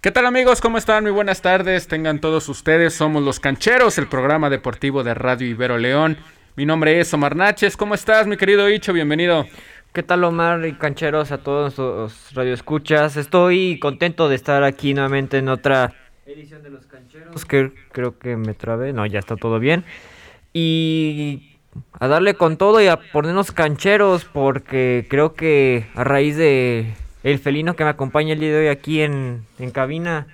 ¿Qué tal amigos? ¿Cómo están? Muy buenas tardes. Tengan todos ustedes. Somos Los Cancheros, el programa deportivo de Radio Ibero León. Mi nombre es Omar Naches. ¿Cómo estás, mi querido Icho? Bienvenido. ¿Qué tal Omar y Cancheros a todos los radioescuchas? Estoy contento de estar aquí nuevamente en otra edición de Los Cancheros. Que creo que me trabé. No, ya está todo bien. Y a darle con todo y a ponernos cancheros porque creo que a raíz de el felino que me acompaña el día de hoy aquí en, en cabina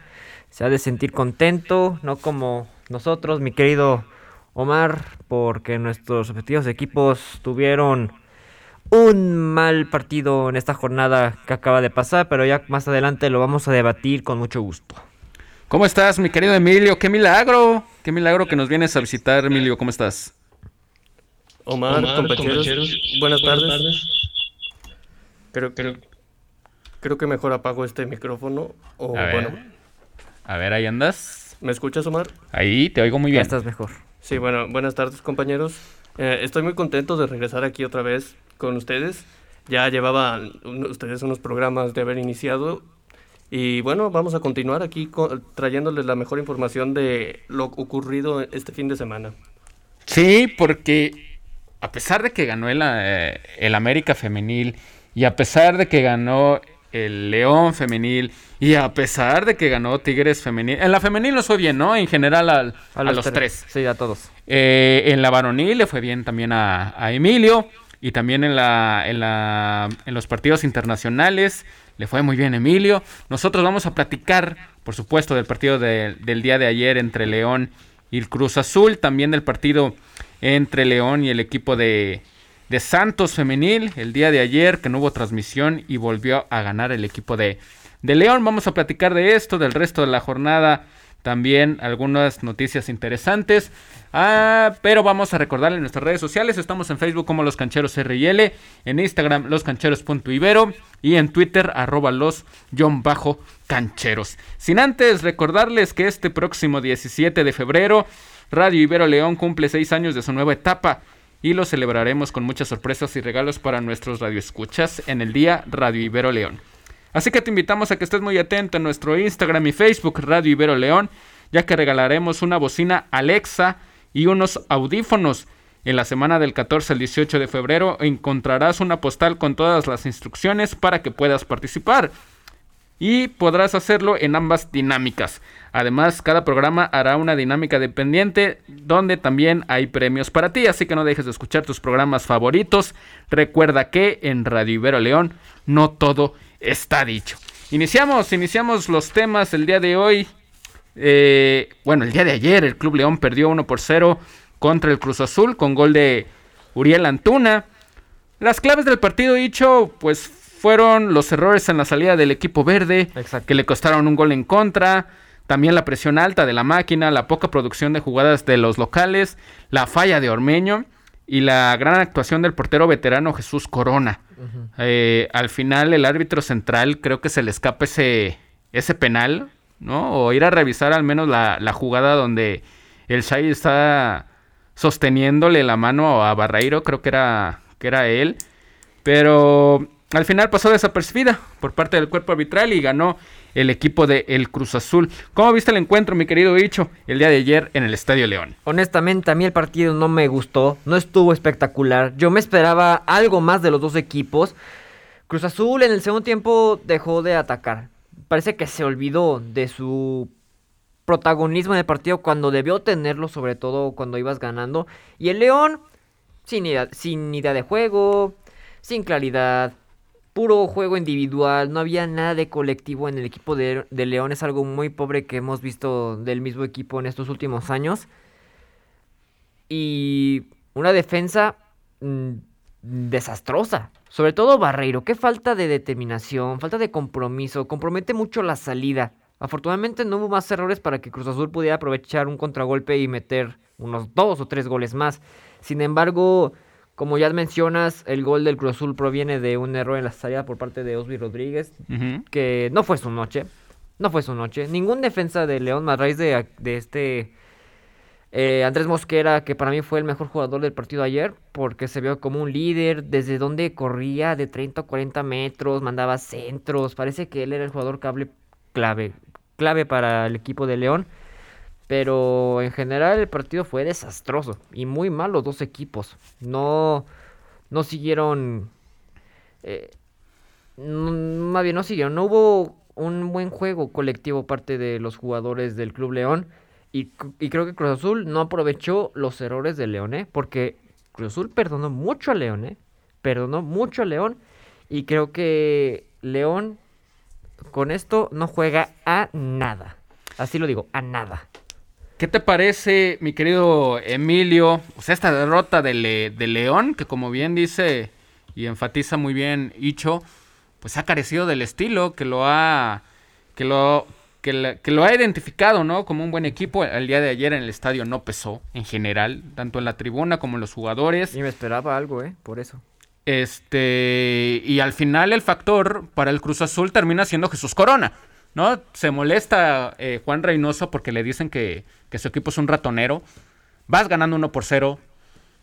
se ha de sentir contento, no como nosotros, mi querido Omar, porque nuestros respectivos equipos tuvieron un mal partido en esta jornada que acaba de pasar, pero ya más adelante lo vamos a debatir con mucho gusto. ¿Cómo estás, mi querido Emilio? ¡Qué milagro! ¡Qué milagro que nos vienes a visitar, Emilio! ¿Cómo estás? Omar, compañeros, buenas, tardes. Creo, creo, creo que mejor apago este micrófono. O, a, ver. bueno. a ver, ahí andas. ¿Me escuchas, Omar? Ahí, te oigo muy bien. Ya estás mejor. Sí, bueno, buenas tardes, compañeros. Eh, estoy muy contento de regresar aquí otra vez con ustedes. Ya llevaban ustedes unos programas de haber iniciado. Y bueno, vamos a continuar aquí con, trayéndoles la mejor información de lo ocurrido este fin de semana. Sí, porque a pesar de que ganó el, eh, el América Femenil y a pesar de que ganó el León femenil y a pesar de que ganó Tigres femenil, en la femenil no fue bien, ¿no? En general al, a, a, los, tres. Sí, a todos. Eh, en la varonil le fue bien también a, a, Emilio y también en, la, en, la, en los partidos internacionales le fue muy bien Emilio. Nosotros vamos a platicar, por supuesto, del partido de, del día de ayer entre León y el Cruz Azul, también del partido entre León y el equipo de, de Santos Femenil el día de ayer, que no hubo transmisión y volvió a ganar el equipo de, de León. Vamos a platicar de esto, del resto de la jornada, también algunas noticias interesantes. Ah, pero vamos a recordarle en nuestras redes sociales. Estamos en Facebook como Los Cancheros RL, en Instagram loscancheros.ibero y en Twitter arroba los bajo cancheros. Sin antes recordarles que este próximo 17 de febrero Radio Ibero León cumple seis años de su nueva etapa y lo celebraremos con muchas sorpresas y regalos para nuestros radioescuchas en el día Radio Ibero León. Así que te invitamos a que estés muy atento en nuestro Instagram y Facebook Radio Ibero León, ya que regalaremos una bocina Alexa y unos audífonos. En la semana del 14 al 18 de febrero encontrarás una postal con todas las instrucciones para que puedas participar. Y podrás hacerlo en ambas dinámicas. Además, cada programa hará una dinámica dependiente donde también hay premios para ti, así que no dejes de escuchar tus programas favoritos. Recuerda que en Radio Ibero León no todo está dicho. Iniciamos, iniciamos los temas el día de hoy. Eh, bueno, el día de ayer el Club León perdió 1 por 0 contra el Cruz Azul con gol de Uriel Antuna. Las claves del partido dicho, pues fueron los errores en la salida del equipo verde, Exacto. que le costaron un gol en contra. También la presión alta de la máquina, la poca producción de jugadas de los locales, la falla de Ormeño y la gran actuación del portero veterano Jesús Corona. Uh -huh. eh, al final el árbitro central creo que se le escapa ese, ese penal, ¿no? O ir a revisar al menos la, la jugada donde el Shai está sosteniéndole la mano a Barreiro, creo que era, que era él. Pero al final pasó desapercibida por parte del cuerpo arbitral y ganó el equipo de El Cruz Azul. ¿Cómo viste el encuentro, mi querido Bicho, el día de ayer en el Estadio León? Honestamente, a mí el partido no me gustó, no estuvo espectacular. Yo me esperaba algo más de los dos equipos. Cruz Azul en el segundo tiempo dejó de atacar. Parece que se olvidó de su protagonismo en el partido cuando debió tenerlo, sobre todo cuando ibas ganando. Y el León, sin idea, sin idea de juego, sin claridad, puro juego individual, no había nada de colectivo en el equipo de, de, León, es algo muy pobre que hemos visto del mismo equipo en estos últimos años. Y una defensa mmm, desastrosa, sobre todo Barreiro, qué falta de determinación, falta de compromiso, compromete mucho la salida. Afortunadamente no hubo más errores para que Cruz Azul pudiera aprovechar un contragolpe y meter unos dos o tres goles más. Sin embargo, como ya mencionas, el gol del Cruz Azul proviene de un error en la salida por parte de Osby Rodríguez, uh -huh. que no fue su noche. No fue su noche. Ningún defensa de León, más raíz de, de este eh, Andrés Mosquera, que para mí fue el mejor jugador del partido ayer, porque se vio como un líder, desde donde corría de 30 a 40 metros, mandaba centros. Parece que él era el jugador cable clave. clave para el equipo de León. Pero en general el partido fue desastroso y muy mal los dos equipos. No, no siguieron... Eh, más bien no siguieron. No hubo un buen juego colectivo parte de los jugadores del Club León. Y, creo que Cruz Azul no aprovechó los errores de León, ¿eh? Porque Cruz Azul perdonó mucho a León, ¿eh? Perdonó mucho a León. Y creo que León con esto no juega a nada. Así lo digo, a nada. ¿Qué te parece, mi querido Emilio? O sea, esta derrota de, León, que como bien dice y enfatiza muy bien Icho, pues ha carecido del estilo, que lo ha, que lo, que, lo ha identificado, ¿no? Como un buen equipo. El día de ayer en el estadio no pesó, en general, tanto en la tribuna como en los jugadores. Y me esperaba algo, ¿eh? Por eso. Este, y al final el factor para el Cruz Azul termina siendo Jesús Corona. ¿No? Se molesta eh, Juan Reynoso porque le dicen que, su equipo es un ratonero. Vas ganando 1 por 0.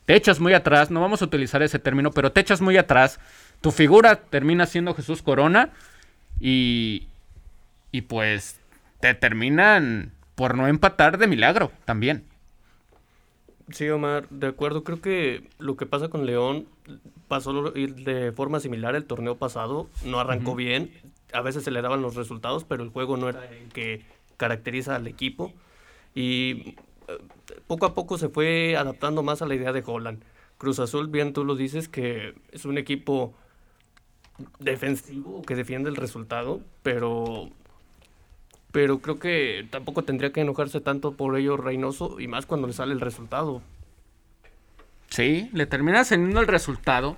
Te echas muy atrás. No vamos a utilizar ese término, pero te echas muy atrás. Tu figura termina siendo Jesús Corona. Y, y pues te terminan por no empatar de milagro también. Sí, Omar, de acuerdo. Creo que lo que pasa con León pasó de forma similar el torneo pasado. No arrancó bien a veces se le daban los resultados, pero el juego no era el que caracteriza al equipo. Y eh, poco a poco se fue adaptando más a la idea de Holland. Cruz Azul, bien tú lo dices, que es un equipo defensivo que defiende el resultado, pero pero creo que tampoco tendría que enojarse tanto por ello Reynoso y más cuando le sale el resultado. Sí, le termina saliendo el resultado,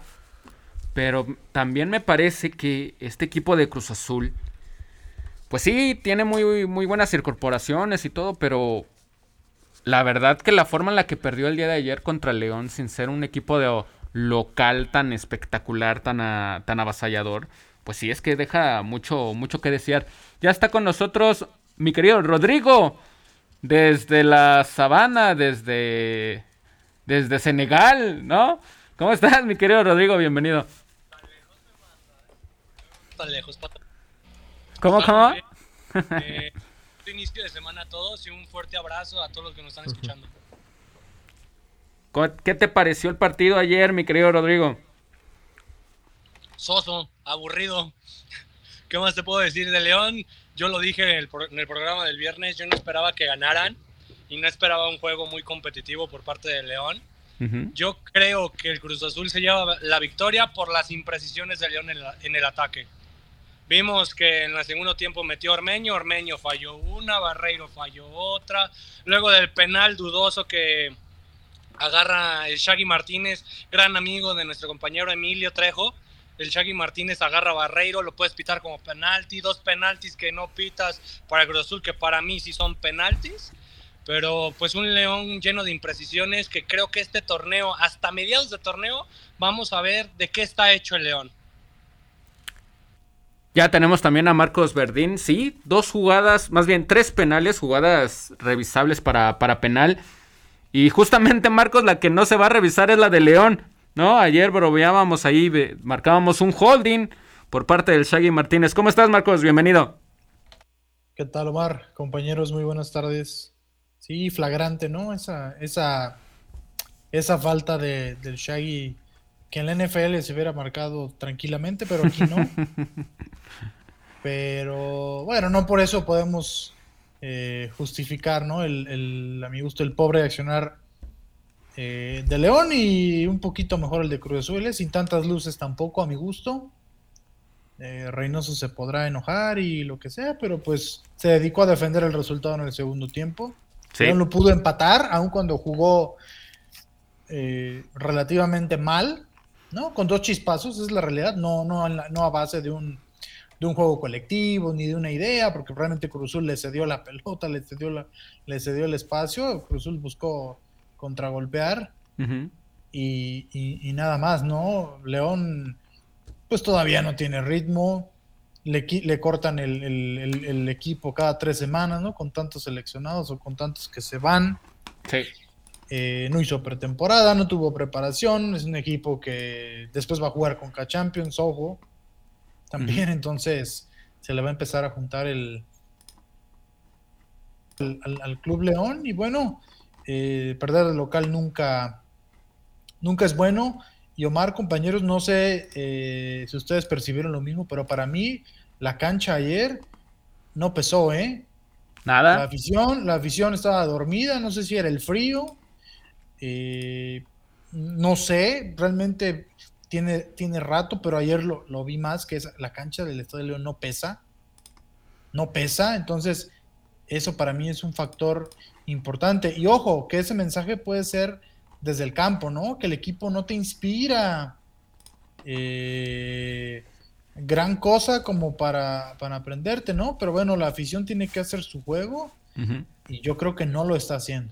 pero también me parece que este equipo de Cruz Azul, pues sí, tiene muy, muy buenas incorporaciones y todo, pero la verdad que la forma en la que perdió el día de ayer contra León, sin ser un equipo de local tan espectacular, tan, tan avasallador, pues sí es que deja mucho, mucho que desear. Ya está con nosotros mi querido Rodrigo, desde la sabana, desde, desde Senegal, ¿no? ¿Cómo estás, mi querido Rodrigo? Bienvenido lejos. ¿Cómo, cómo? Eh, inicio de semana a todos y un fuerte abrazo a todos los que nos están escuchando. ¿Qué te pareció el partido ayer, mi querido Rodrigo? Soso, aburrido. ¿Qué más te puedo decir de León? Yo lo dije en el, en el, programa del viernes, yo no esperaba que ganaran y no esperaba un juego muy competitivo por parte de León. Yo creo que el Cruz Azul se lleva la victoria por las imprecisiones de León en el ataque. Vimos que en el segundo tiempo metió Ormeño, Ormeño falló una, Barreiro falló otra. Luego del penal dudoso que agarra el Shaggy Martínez, gran amigo de nuestro compañero Emilio Trejo. El Shaggy Martínez agarra Barreiro, lo puedes pitar como penalti, dos penaltis que no pitas para Cruz que para mí sí son penaltis. Pero pues un León lleno de imprecisiones que creo que este torneo, hasta mediados de torneo, vamos a ver de qué está hecho el León. Ya tenemos también a Marcos Verdín, sí, dos jugadas, más bien tres penales, jugadas revisables para, para penal. Y justamente Marcos, la que no se va a revisar es la de León, ¿no? Ayer bromeábamos ahí, marcábamos un holding por parte del Shaggy Martínez. ¿Cómo estás, Marcos? Bienvenido. ¿Qué tal, Omar? Compañeros, muy buenas tardes. Sí, flagrante, ¿no? Esa, esa, esa falta de, del Shaggy que en la NFL se hubiera marcado tranquilamente, pero aquí no. pero bueno, no por eso podemos eh, justificar, ¿no? El, a mi gusto, el pobre accionar eh, de León y un poquito mejor el de Cruz Azul, ¿eh? sin tantas luces tampoco a mi gusto. Reynoso se podrá enojar y lo que sea, pero pues se dedicó a defender el resultado en el segundo tiempo. Sí. lo pudo empatar, aun cuando jugó relativamente mal. ¿no? Con dos chispazos, es la realidad, no, no, no a base de un, de un juego colectivo ni de una idea, porque realmente Cruzul le cedió la pelota, le cedió, la, le cedió el espacio, Cruzul buscó contragolpear y, y, nada más, ¿no? León, pues todavía no tiene ritmo, le, le cortan el, el, el, equipo cada tres semanas, ¿no? Con tantos seleccionados o con tantos que se van. Sí. Eh, no hizo pretemporada, no tuvo preparación. Es un equipo que después va a jugar con K-Champions, ojo. También, entonces se le va a empezar a juntar el, al, Club León y bueno, eh, perder el local nunca, nunca es bueno. Y Omar, compañeros, no sé eh, si ustedes percibieron lo mismo, pero para mí la cancha ayer no pesó, ¿eh? Nada. La afición, la afición estaba dormida, no sé si era el frío. Eh, no sé, realmente tiene, tiene rato, pero ayer lo, lo vi más, que es la cancha del Estado de León no pesa. No pesa, entonces eso para mí es un factor importante. Y ojo, que ese mensaje puede ser desde el campo, ¿no? Que el equipo no te inspira eh, gran cosa como para, para, aprenderte, ¿no? Pero bueno, la afición tiene que hacer su juego y yo creo que no lo está haciendo.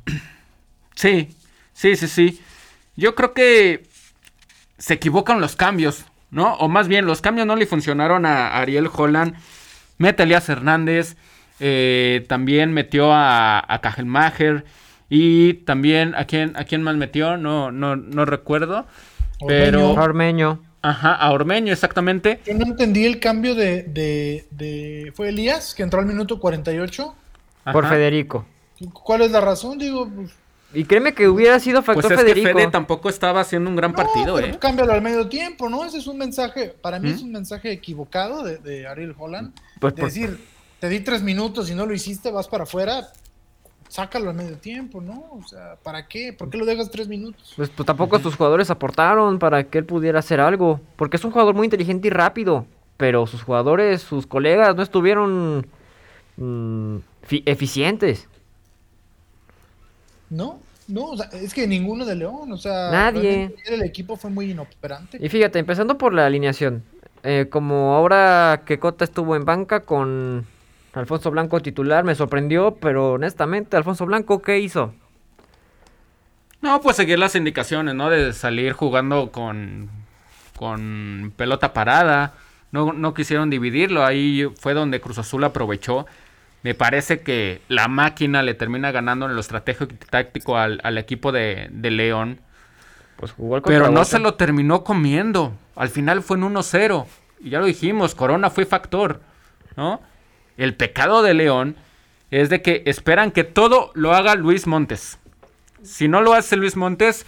Sí, sí, sí, sí. Yo creo que se equivocan los cambios, ¿no? O más bien, los cambios no le funcionaron a Ariel Holland. Mete a Elías Hernández. Eh, también metió a, a Y también, ¿a quién, ¿a quién más metió? No, no, no recuerdo. Pero. A Ormeño. Ajá, a Ormeño, exactamente. Yo no entendí el cambio de. de, ¿Fue Elías que entró al minuto 48? Por Federico. ¿Cuál es la razón? Digo, pues, y créeme que hubiera sido factor pues es Federico. Que Fede tampoco estaba haciendo un gran partido, ¿eh? Cámbialo al medio tiempo, ¿no? Ese es un mensaje, para mí es un mensaje equivocado de, Ariel Holland. Pues, de decir, te di tres minutos y no lo hiciste, vas para afuera, sácalo al medio tiempo, ¿no? O sea, ¿para qué? ¿Por qué lo dejas tres minutos? Pues, pues tampoco sus jugadores aportaron para que él pudiera hacer algo. Porque es un jugador muy inteligente y rápido. Pero sus jugadores, sus colegas no estuvieron mm, eficientes. No, no, o sea, es que ninguno de León, o sea, nadie. El equipo fue muy inoperante. Y fíjate, empezando por la alineación, eh, como ahora que Cota estuvo en banca con Alfonso Blanco titular, me sorprendió, pero honestamente, Alfonso Blanco, ¿qué hizo? No, pues seguir las indicaciones, ¿no? De salir jugando con, con pelota parada. No, no quisieron dividirlo. Ahí fue donde Cruz Azul aprovechó me parece que la máquina le termina ganando en lo estratégico y táctico al, equipo de, León. Pues Pero no se lo terminó comiendo. Al final fue en 1-0. Y ya lo dijimos, Corona fue factor. ¿no? El pecado de León es de que esperan que todo lo haga Luis Montes. Si no lo hace Luis Montes,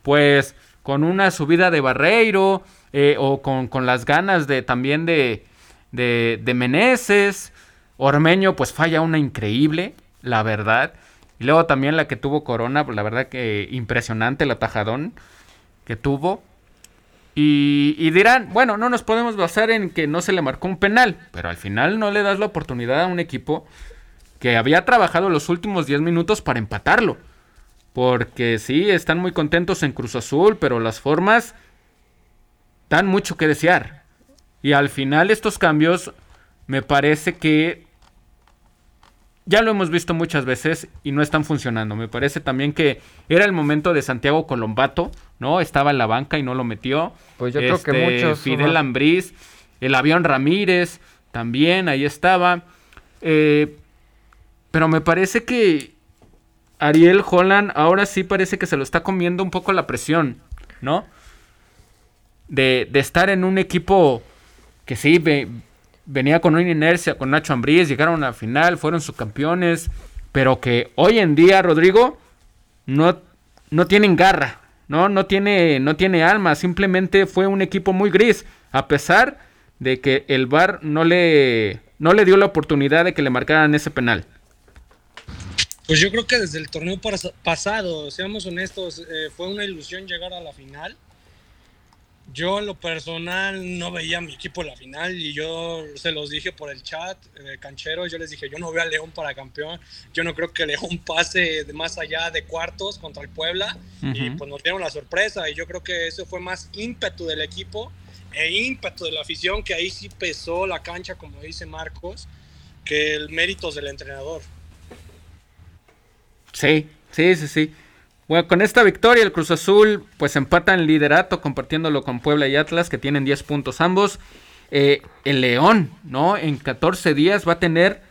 pues con una subida de Barreiro eh, o con, las ganas de también de, de, de Meneses Ormeño pues falla una increíble, la verdad. Y luego también la que tuvo Corona, pues la verdad que impresionante el atajadón que tuvo. Y, dirán, bueno, no nos podemos basar en que no se le marcó un penal, pero al final no le das la oportunidad a un equipo que había trabajado los últimos 10 minutos para empatarlo. Porque sí, están muy contentos en Cruz Azul, pero las formas dan mucho que desear. Y al final estos cambios me parece que ya lo hemos visto muchas veces y no están funcionando. Me parece también que era el momento de Santiago Colombato, ¿no? Estaba en la banca y no lo metió. Pues yo creo que este, muchos. Fidel Ambriz, el avión Ramírez, también ahí estaba. Eh, pero me parece que Ariel Holland ahora sí parece que se lo está comiendo un poco la presión, ¿no? De, de estar en un equipo que sí, venía con una inercia con Nacho Ambriz, llegaron a la final, fueron subcampeones, pero que hoy en día, Rodrigo, no, no tienen garra, ¿no? No tiene, no tiene alma, simplemente fue un equipo muy gris, a pesar de que el VAR no le, no le dio la oportunidad de que le marcaran ese penal. Pues yo creo que desde el torneo pasado, seamos honestos, eh, fue una ilusión llegar a la final yo en lo personal no veía a mi equipo en la final y yo se los dije por el chat de canchero, yo les dije, yo no veo a León para campeón, yo no creo que León pase de más allá de cuartos contra el Puebla y pues nos dieron la sorpresa y yo creo que eso fue más ímpetu del equipo e ímpetu de la afición que ahí sí pesó la cancha como dice Marcos que el mérito del entrenador. Sí, sí, sí, sí. Bueno, con esta victoria el Cruz Azul pues empata en liderato compartiéndolo con Puebla y Atlas que tienen 10 puntos ambos. Eh, el León, ¿no? En 14 días va a tener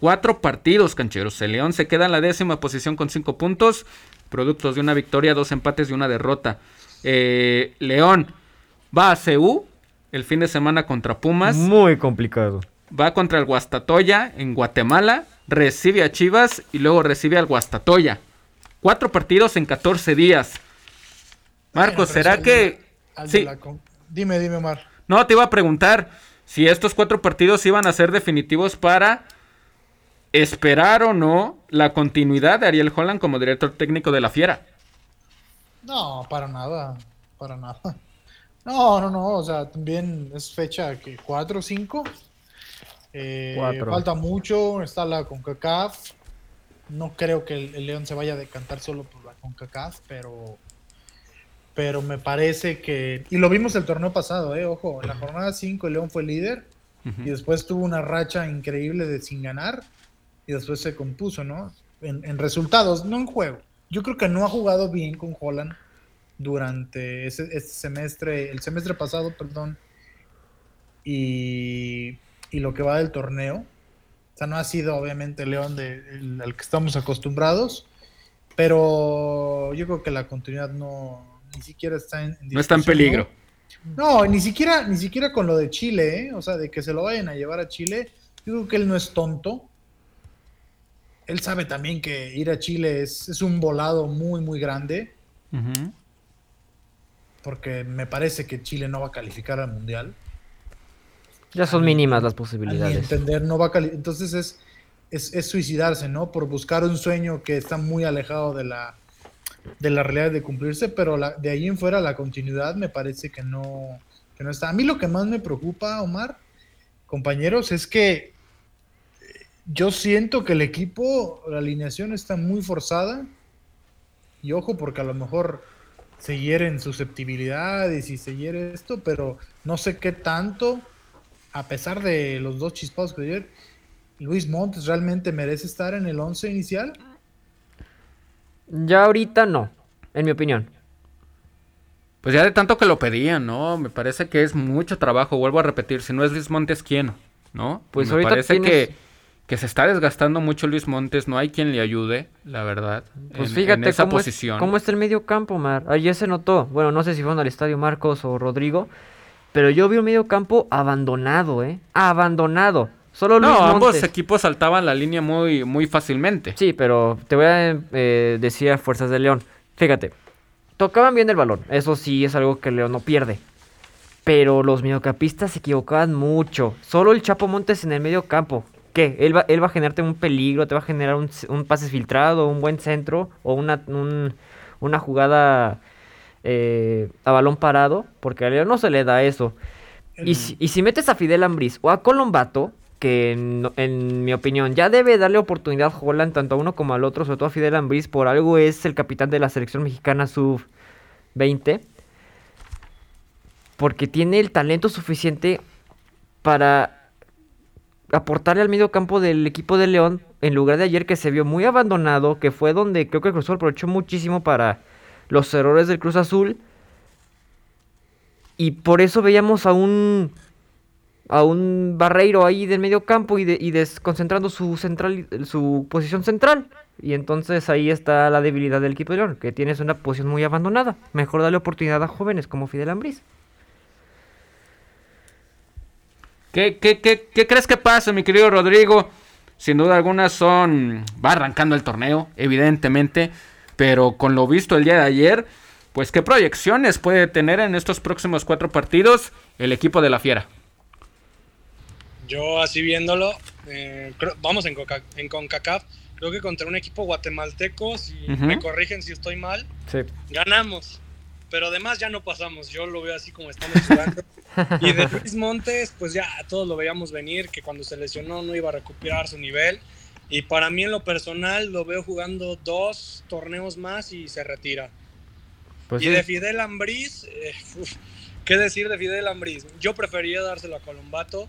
4 partidos cancheros. El León se queda en la décima posición con 5 puntos, productos de una victoria, dos empates y una derrota. Eh, León va a CU el fin de semana contra Pumas. Muy complicado. Va contra el Guastatoya en Guatemala. recibe a Chivas y luego recibe al Guastatoya. Cuatro partidos en 14 días. Marcos, ¿será que... sí. Dime, dime, Omar. No, te iba a preguntar si estos cuatro partidos iban a ser definitivos para esperar o no la continuidad de Ariel Holland como director técnico de la Fiera. No, para nada, para nada. No, no, no, o sea, también es fecha que 4 o 5. falta mucho, está la CONCACAF. No creo que el, León se vaya a decantar solo por la CONCACAF, pero pero me parece que y lo vimos el torneo pasado, eh, ojo, en la jornada 5 el León fue líder y después tuvo una racha increíble de sin ganar y después se compuso, ¿no? En, resultados, no en juego. Yo creo que no ha jugado bien con Holland durante ese, este semestre, el semestre pasado, perdón, y, lo que va del torneo. Sea, no ha sido obviamente el León de, al que estamos acostumbrados, pero yo creo que la continuidad no ni siquiera está en, no está en peligro. ¿no? ni siquiera ni siquiera con lo de Chile, ¿eh? o sea, de que se lo vayan a llevar a Chile. Yo creo que él no es tonto él sabe también que ir a Chile es, un volado muy, muy grande. Porque me parece que Chile no va a calificar al Mundial. Ya son mínimas las posibilidades. entender, no va Entonces es, es, suicidarse, ¿no? Por buscar un sueño que está muy alejado de la, de la realidad de cumplirse, pero de ahí en fuera la continuidad me parece que no, que no está. A mí lo que más me preocupa, Omar, compañeros, es que yo siento que el equipo, la alineación está muy forzada. Y ojo, porque a lo mejor se hieren susceptibilidades y se hiere esto, pero no sé qué tanto, a pesar de los dos chispados que ayer, Luis Montes realmente merece estar en el 11 inicial. Ya ahorita no, en mi opinión. Pues ya de tanto que lo pedían, ¿no? Me parece que es mucho trabajo. Vuelvo a repetir, si no es Luis Montes, ¿quién? ¿No? Pues me ahorita parece que que se está desgastando mucho Luis Montes, no hay quien le ayude, la verdad. Pues fíjate esa cómo, posición. Es, cómo está el medio campo, Mar. Ayer se notó, bueno, no sé si fueron al estadio Marcos o Rodrigo, pero yo vi un medio campo abandonado, ¿eh? Abandonado. Solo Luis no, ambos equipos saltaban la línea muy, muy fácilmente. Sí, pero te voy a eh, decir a Fuerzas de León. Fíjate, tocaban bien el balón. Eso sí es algo que León no pierde. Pero los mediocampistas se equivocaban mucho. Solo el Chapo Montes en el medio campo. ¿qué? Él va, él va a generarte un peligro, te va a generar un, pase filtrado, un buen centro o una, una jugada eh, a balón parado, porque a León no se le da eso. Y si, y si metes a Fidel Ambris o a Colombato, que en, mi opinión ya debe darle oportunidad a Holland tanto a uno como al otro, sobre todo a Fidel Ambris, por algo es el capitán de la selección mexicana sub-20, porque tiene el talento suficiente para aportarle al medio campo del equipo de León en lugar de ayer que se vio muy abandonado, que fue donde creo que el Cruz Azul aprovechó muchísimo para los errores del Cruz Azul. Y por eso veíamos a un a un Barreiro ahí del medio campo y, y desconcentrando su central su posición central. Y entonces ahí está la debilidad del equipo de León, que tienes una posición muy abandonada. Mejor darle oportunidad a jóvenes como Fidel Ambriz. ¿Qué, qué, qué, qué crees que pasa, mi querido Rodrigo? Sin duda alguna son... Va arrancando el torneo, evidentemente. Pero con lo visto el día de ayer, pues qué proyecciones puede tener en estos próximos cuatro partidos el equipo de la Fiera. Yo así viéndolo, eh, vamos en, en CONCACAF, creo que contra un equipo guatemalteco, si me corrigen si estoy mal, ganamos pero además ya no pasamos. Yo lo veo así como estamos jugando. y de Luis Montes, pues ya todos lo veíamos venir, que cuando se lesionó no iba a recuperar su nivel. Y para mí en lo personal lo veo jugando dos torneos más y se retira. Pues y de Fidel Ambriz, eh, ¿qué decir de Fidel Ambriz? Yo prefería dárselo a Colombato.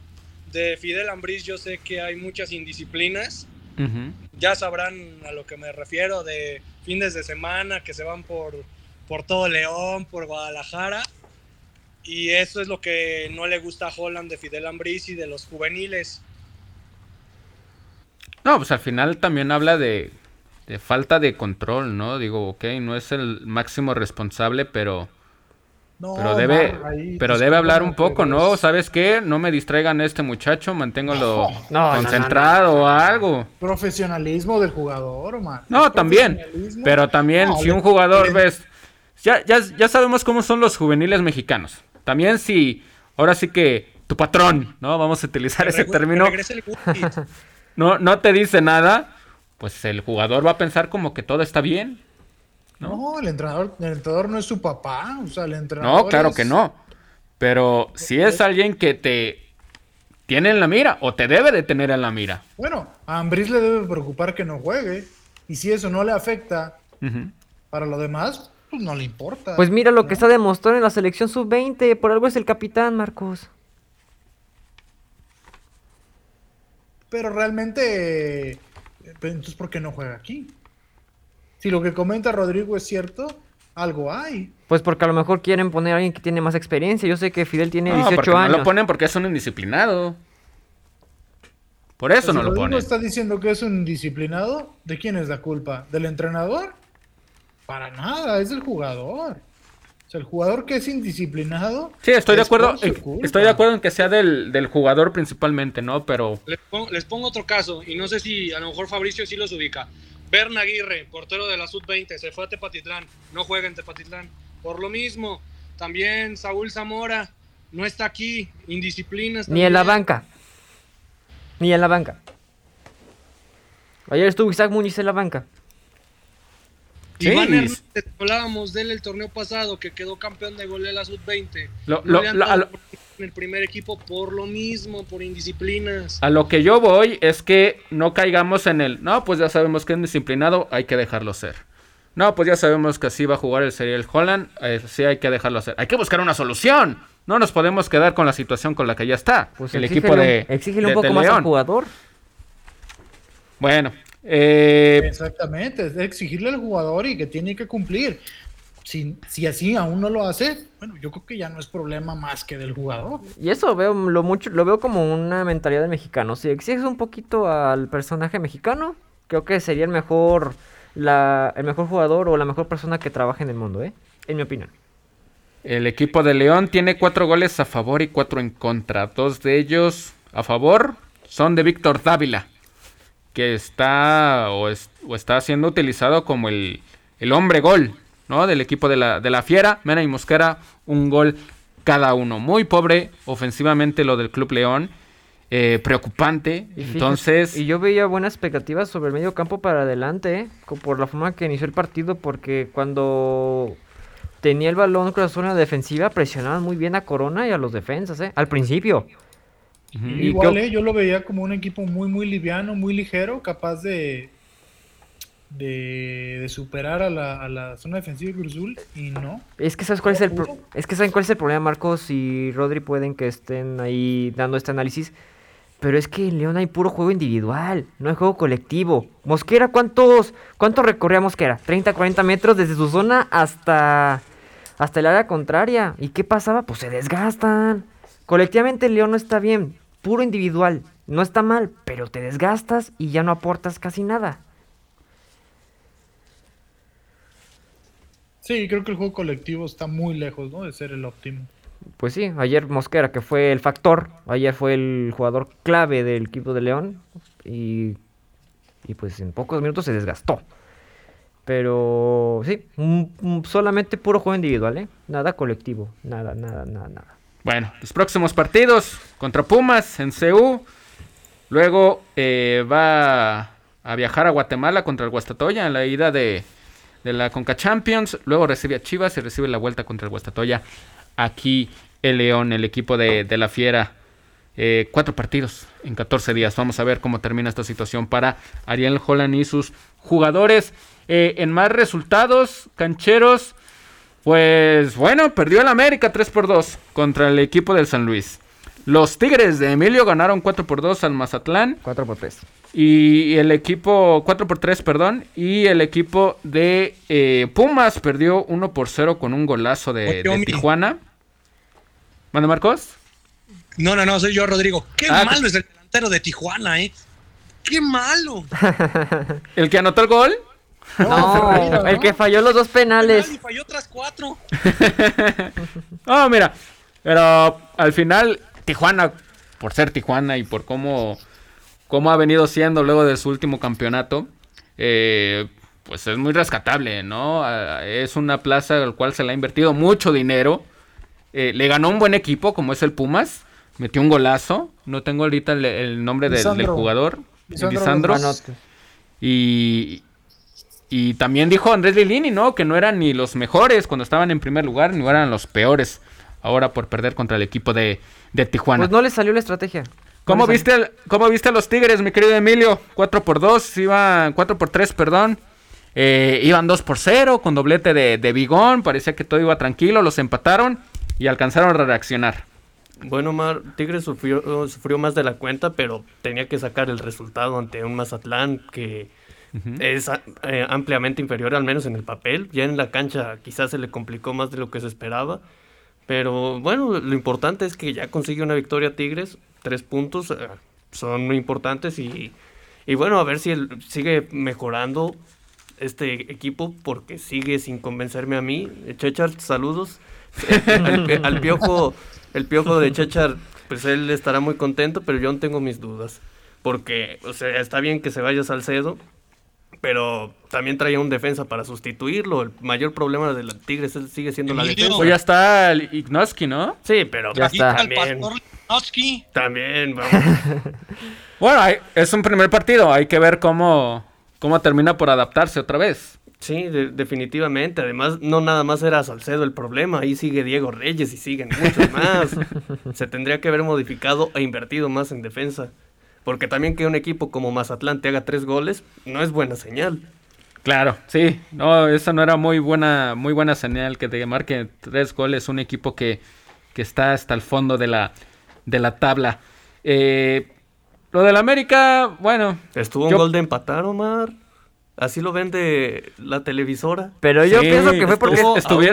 De Fidel Ambriz yo sé que hay muchas indisciplinas. Ya sabrán a lo que me refiero de fines de semana que se van por por todo León, por Guadalajara. Y eso es lo que no le gusta a Holland de Fidel Ambris y de los juveniles. No, pues al final también habla de, de, falta de control, ¿no? Digo, ok, no es el máximo responsable, pero pero debe, pero debe hablar un poco, ¿no? ¿Sabes qué? No me distraigan a este muchacho, manténgalo concentrado o algo. Profesionalismo del jugador, man. No, también. Pero también, si un jugador ves. Ya, ya, ya sabemos cómo son los juveniles mexicanos. También si. Ahora sí que tu patrón, ¿no? Vamos a utilizar ese término. no, no te dice nada. Pues el jugador va a pensar como que todo está bien. ¿no? el entrenador, el entrenador no es su papá, o sea, el entrenador. No, claro que no. Pero si es alguien que te tiene en la mira o te debe de tener en la mira. Bueno, a Ambris le debe preocupar que no juegue. Y si eso no le afecta para lo demás, pues no le importa. Pues mira lo que está demostrando en la selección sub-20. Por algo es el capitán, Marcos. Pero realmente, entonces, ¿por qué no juega aquí? si lo que comenta Rodrigo es cierto, algo hay. Pues porque a lo mejor quieren poner a alguien que tiene más experiencia. Yo sé que Fidel tiene 18 años. No lo ponen porque es un indisciplinado. Por eso no lo ponen. está diciendo que es un indisciplinado, ¿de quién es la culpa? ¿Del entrenador? Para nada, es del jugador. O sea, el jugador que es indisciplinado. Sí, estoy de acuerdo. estoy de acuerdo en que sea del, del jugador principalmente, ¿no? Pero. Les pongo, les pongo, otro caso, y no sé si a lo mejor Fabricio sí los ubica. Berna Aguirre, portero de la Sub-20, se fue a Tepatitlán, no juega en Tepatitlán. Por lo mismo, también Saúl Zamora no está aquí, indisciplinas. Ni en la banca. Ni en la banca. Ayer estuvo Isaac Muñiz en la banca. Iván Hernández, hablábamos de él el torneo pasado, que quedó campeón de goleo la sub-20. en el primer equipo por lo mismo, por indisciplinas. A lo que yo voy es que no caigamos en el, no, pues ya sabemos que es disciplinado, hay que dejarlo ser. No, pues ya sabemos que así va a jugar el Serial Holland, eh, sí hay que dejarlo hacer. Hay que buscar una solución. No nos podemos quedar con la situación con la que ya está. Pues el equipo de. Exígele un poco más al jugador. Bueno, eh, Exactamente, es exigirle al jugador y que tiene que cumplir. Si, si, así aún no lo hace, bueno, yo creo que ya no es problema más que del jugador. Y eso veo lo mucho, lo veo como una mentalidad del mexicano. Si exiges un poquito al personaje mexicano, creo que sería el mejor, la, el mejor jugador o la mejor persona que trabaje en el mundo, ¿eh? En mi opinión. El equipo de León tiene cuatro goles a favor y cuatro en contra. Dos de ellos a favor son de Víctor Dávila que está o, está siendo utilizado como el, hombre gol ¿no? del equipo de la, de la Fiera. Mena y Mosquera, un gol cada uno. Muy pobre ofensivamente lo del Club León. Eh, preocupante. Entonces. y yo veía buenas expectativas sobre el medio campo para adelante, ¿eh? por la forma que inició el partido, porque cuando tenía el balón con la zona defensiva, presionaban muy bien a Corona y a los defensas, ¿eh? Al principio. Igual, eh, yo lo veía como un equipo muy, muy liviano, muy ligero, capaz de, de, superar a la, zona defensiva de Cruzul y no. Es que sabes cuál es el es que saben cuál es el problema, Marcos y Rodri pueden que estén ahí dando este análisis. Pero es que en León hay puro juego individual, no hay juego colectivo. Mosquera, ¿cuántos, cuánto recorría Mosquera? 30, 40 metros desde su zona hasta, hasta el área contraria. ¿Y qué pasaba? Pues se desgastan. Colectivamente el León no está bien puro individual. No está mal, pero te desgastas y ya no aportas casi nada. Sí, creo que el juego colectivo está muy lejos ¿no? de ser el óptimo. Pues sí, ayer Mosquera, que fue el factor, ayer fue el jugador clave del equipo de León y, y pues en pocos minutos se desgastó. Pero sí, solamente puro juego individual, ¿eh? Nada colectivo, nada, nada, nada, nada. Bueno, los próximos partidos contra Pumas en CU. Luego eh, va a viajar a Guatemala contra el Guastatoya en la ida de, la Conca Champions. Luego recibe a Chivas y recibe la vuelta contra el Guastatoya. Aquí el León, el equipo de, la Fiera. Eh, cuatro partidos en 14 días. Vamos a ver cómo termina esta situación para Ariel Holland y sus jugadores. Eh, en más resultados, cancheros. Pues bueno, perdió el América 3 por 2 contra el equipo del San Luis. Los Tigres de Emilio ganaron 4 por 2 al Mazatlán. 4 por 3. Y el equipo, 4 por 3, perdón. Y el equipo de eh, Pumas perdió 1 por 0 con un golazo de, Tijuana. ¿Manda Marcos? No, no, no, soy yo, Rodrigo. Qué ah, malo es el delantero de Tijuana, ¿eh? Qué malo. ¿El que anotó el gol? No, el que falló los dos penales. Y falló otras cuatro. No, mira, pero al final Tijuana, por ser Tijuana y por cómo, cómo ha venido siendo luego de su último campeonato, eh, pues es muy rescatable, ¿no? Ah, es una plaza al cual se le ha invertido mucho dinero. Eh, le ganó un buen equipo como es el Pumas. Metió un golazo. No tengo ahorita el, nombre del, jugador. Lisandro. Y, y también dijo Andrés Lilini, ¿no? Que no eran ni los mejores cuando estaban en primer lugar, ni eran los peores ahora por perder contra el equipo de, Tijuana. Pues no les salió la estrategia. ¿Cómo viste, ¿Cómo viste a los Tigres, mi querido Emilio? 4 por 2, iban 4 por 3, perdón. Eh, iban 2 por 0 con doblete de, de Bigón. Parecía que todo iba tranquilo. Los empataron y alcanzaron a reaccionar. Bueno, Mar, Tigres sufrió, sufrió más de la cuenta, pero tenía que sacar el resultado ante un Mazatlán que es eh, ampliamente inferior, al menos en el papel. Ya en la cancha quizás se le complicó más de lo que se esperaba. Pero bueno, lo importante es que ya consigue una victoria Tigres. Tres puntos eh, son muy importantes y, y bueno, a ver si él sigue mejorando este equipo porque sigue sin convencerme a mí. Chechar, saludos. al, piojo, el piojo de Chechar, pues él estará muy contento, pero yo no tengo mis dudas. Porque, o sea, está bien que se vaya Salcedo, pero también traía un defensa para sustituirlo. El mayor problema del Tigres sigue siendo la defensa. Pues ya está Ignoski, ¿no? Sí, pero ya está. También, también bueno, es un primer partido. Hay que ver cómo, cómo termina por adaptarse otra vez. Sí, definitivamente. Además, no nada más era Salcedo el problema. Ahí sigue Diego Reyes y siguen muchos más. Se tendría que haber modificado e invertido más en defensa. Porque también que un equipo como Mazatlán te haga tres goles no es buena señal. Claro, sí. No, esa no era muy buena, muy buena señal que te marque tres goles un equipo que, que está hasta el fondo de la, de la tabla. Eh, lo del América, bueno. Estuvo un gol de empatar, Omar. Así lo vende la televisora. Pero yo pienso que fue porque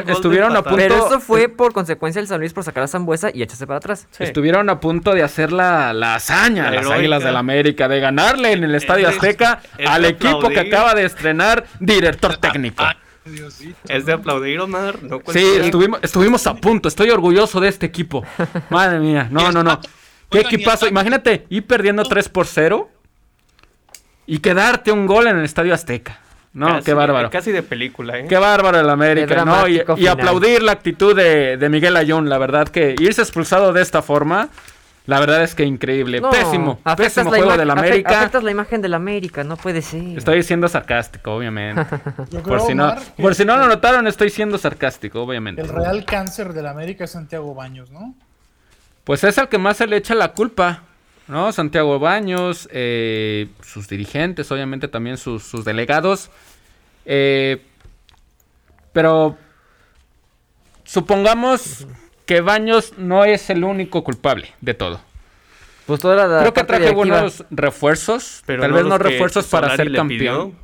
estuvieron a punto. Pero eso fue por consecuencia del San Luis por sacar a Zambuesa y echarse para atrás. Estuvieron a punto de hacer la, hazaña, las Águilas del América, de ganarle en el Estadio Azteca al equipo que acaba de estrenar director ah, técnico. Ah, es de aplaudir, Omar. sí, estuvimos, estuvimos a punto. Estoy orgulloso de este equipo. Madre mía, no, no, no. ¿Qué equipazo? Imagínate, ir perdiendo 3 por 0 y quedarte un gol en el Estadio Azteca. No, qué bárbaro. Casi de película, ¿eh? Qué bárbaro el América, ¿no? Y, aplaudir la actitud de, Miguel Ayón, la verdad que irse expulsado de esta forma, la verdad es que increíble. pésimo, pésimo juego del América. Afectas la imagen del América, no puede ser. Estoy siendo sarcástico, obviamente. por, si no, por si no lo notaron, estoy siendo sarcástico, obviamente. El real cáncer del América es Santiago Baños, ¿no? Pues es al que más se le echa la culpa. ¿No? Santiago Baños, eh, sus dirigentes, obviamente también sus, delegados. Eh, pero supongamos que Baños no es el único culpable de todo. Pues toda la Creo que traje buenos refuerzos, pero tal vez no refuerzos para ser campeón.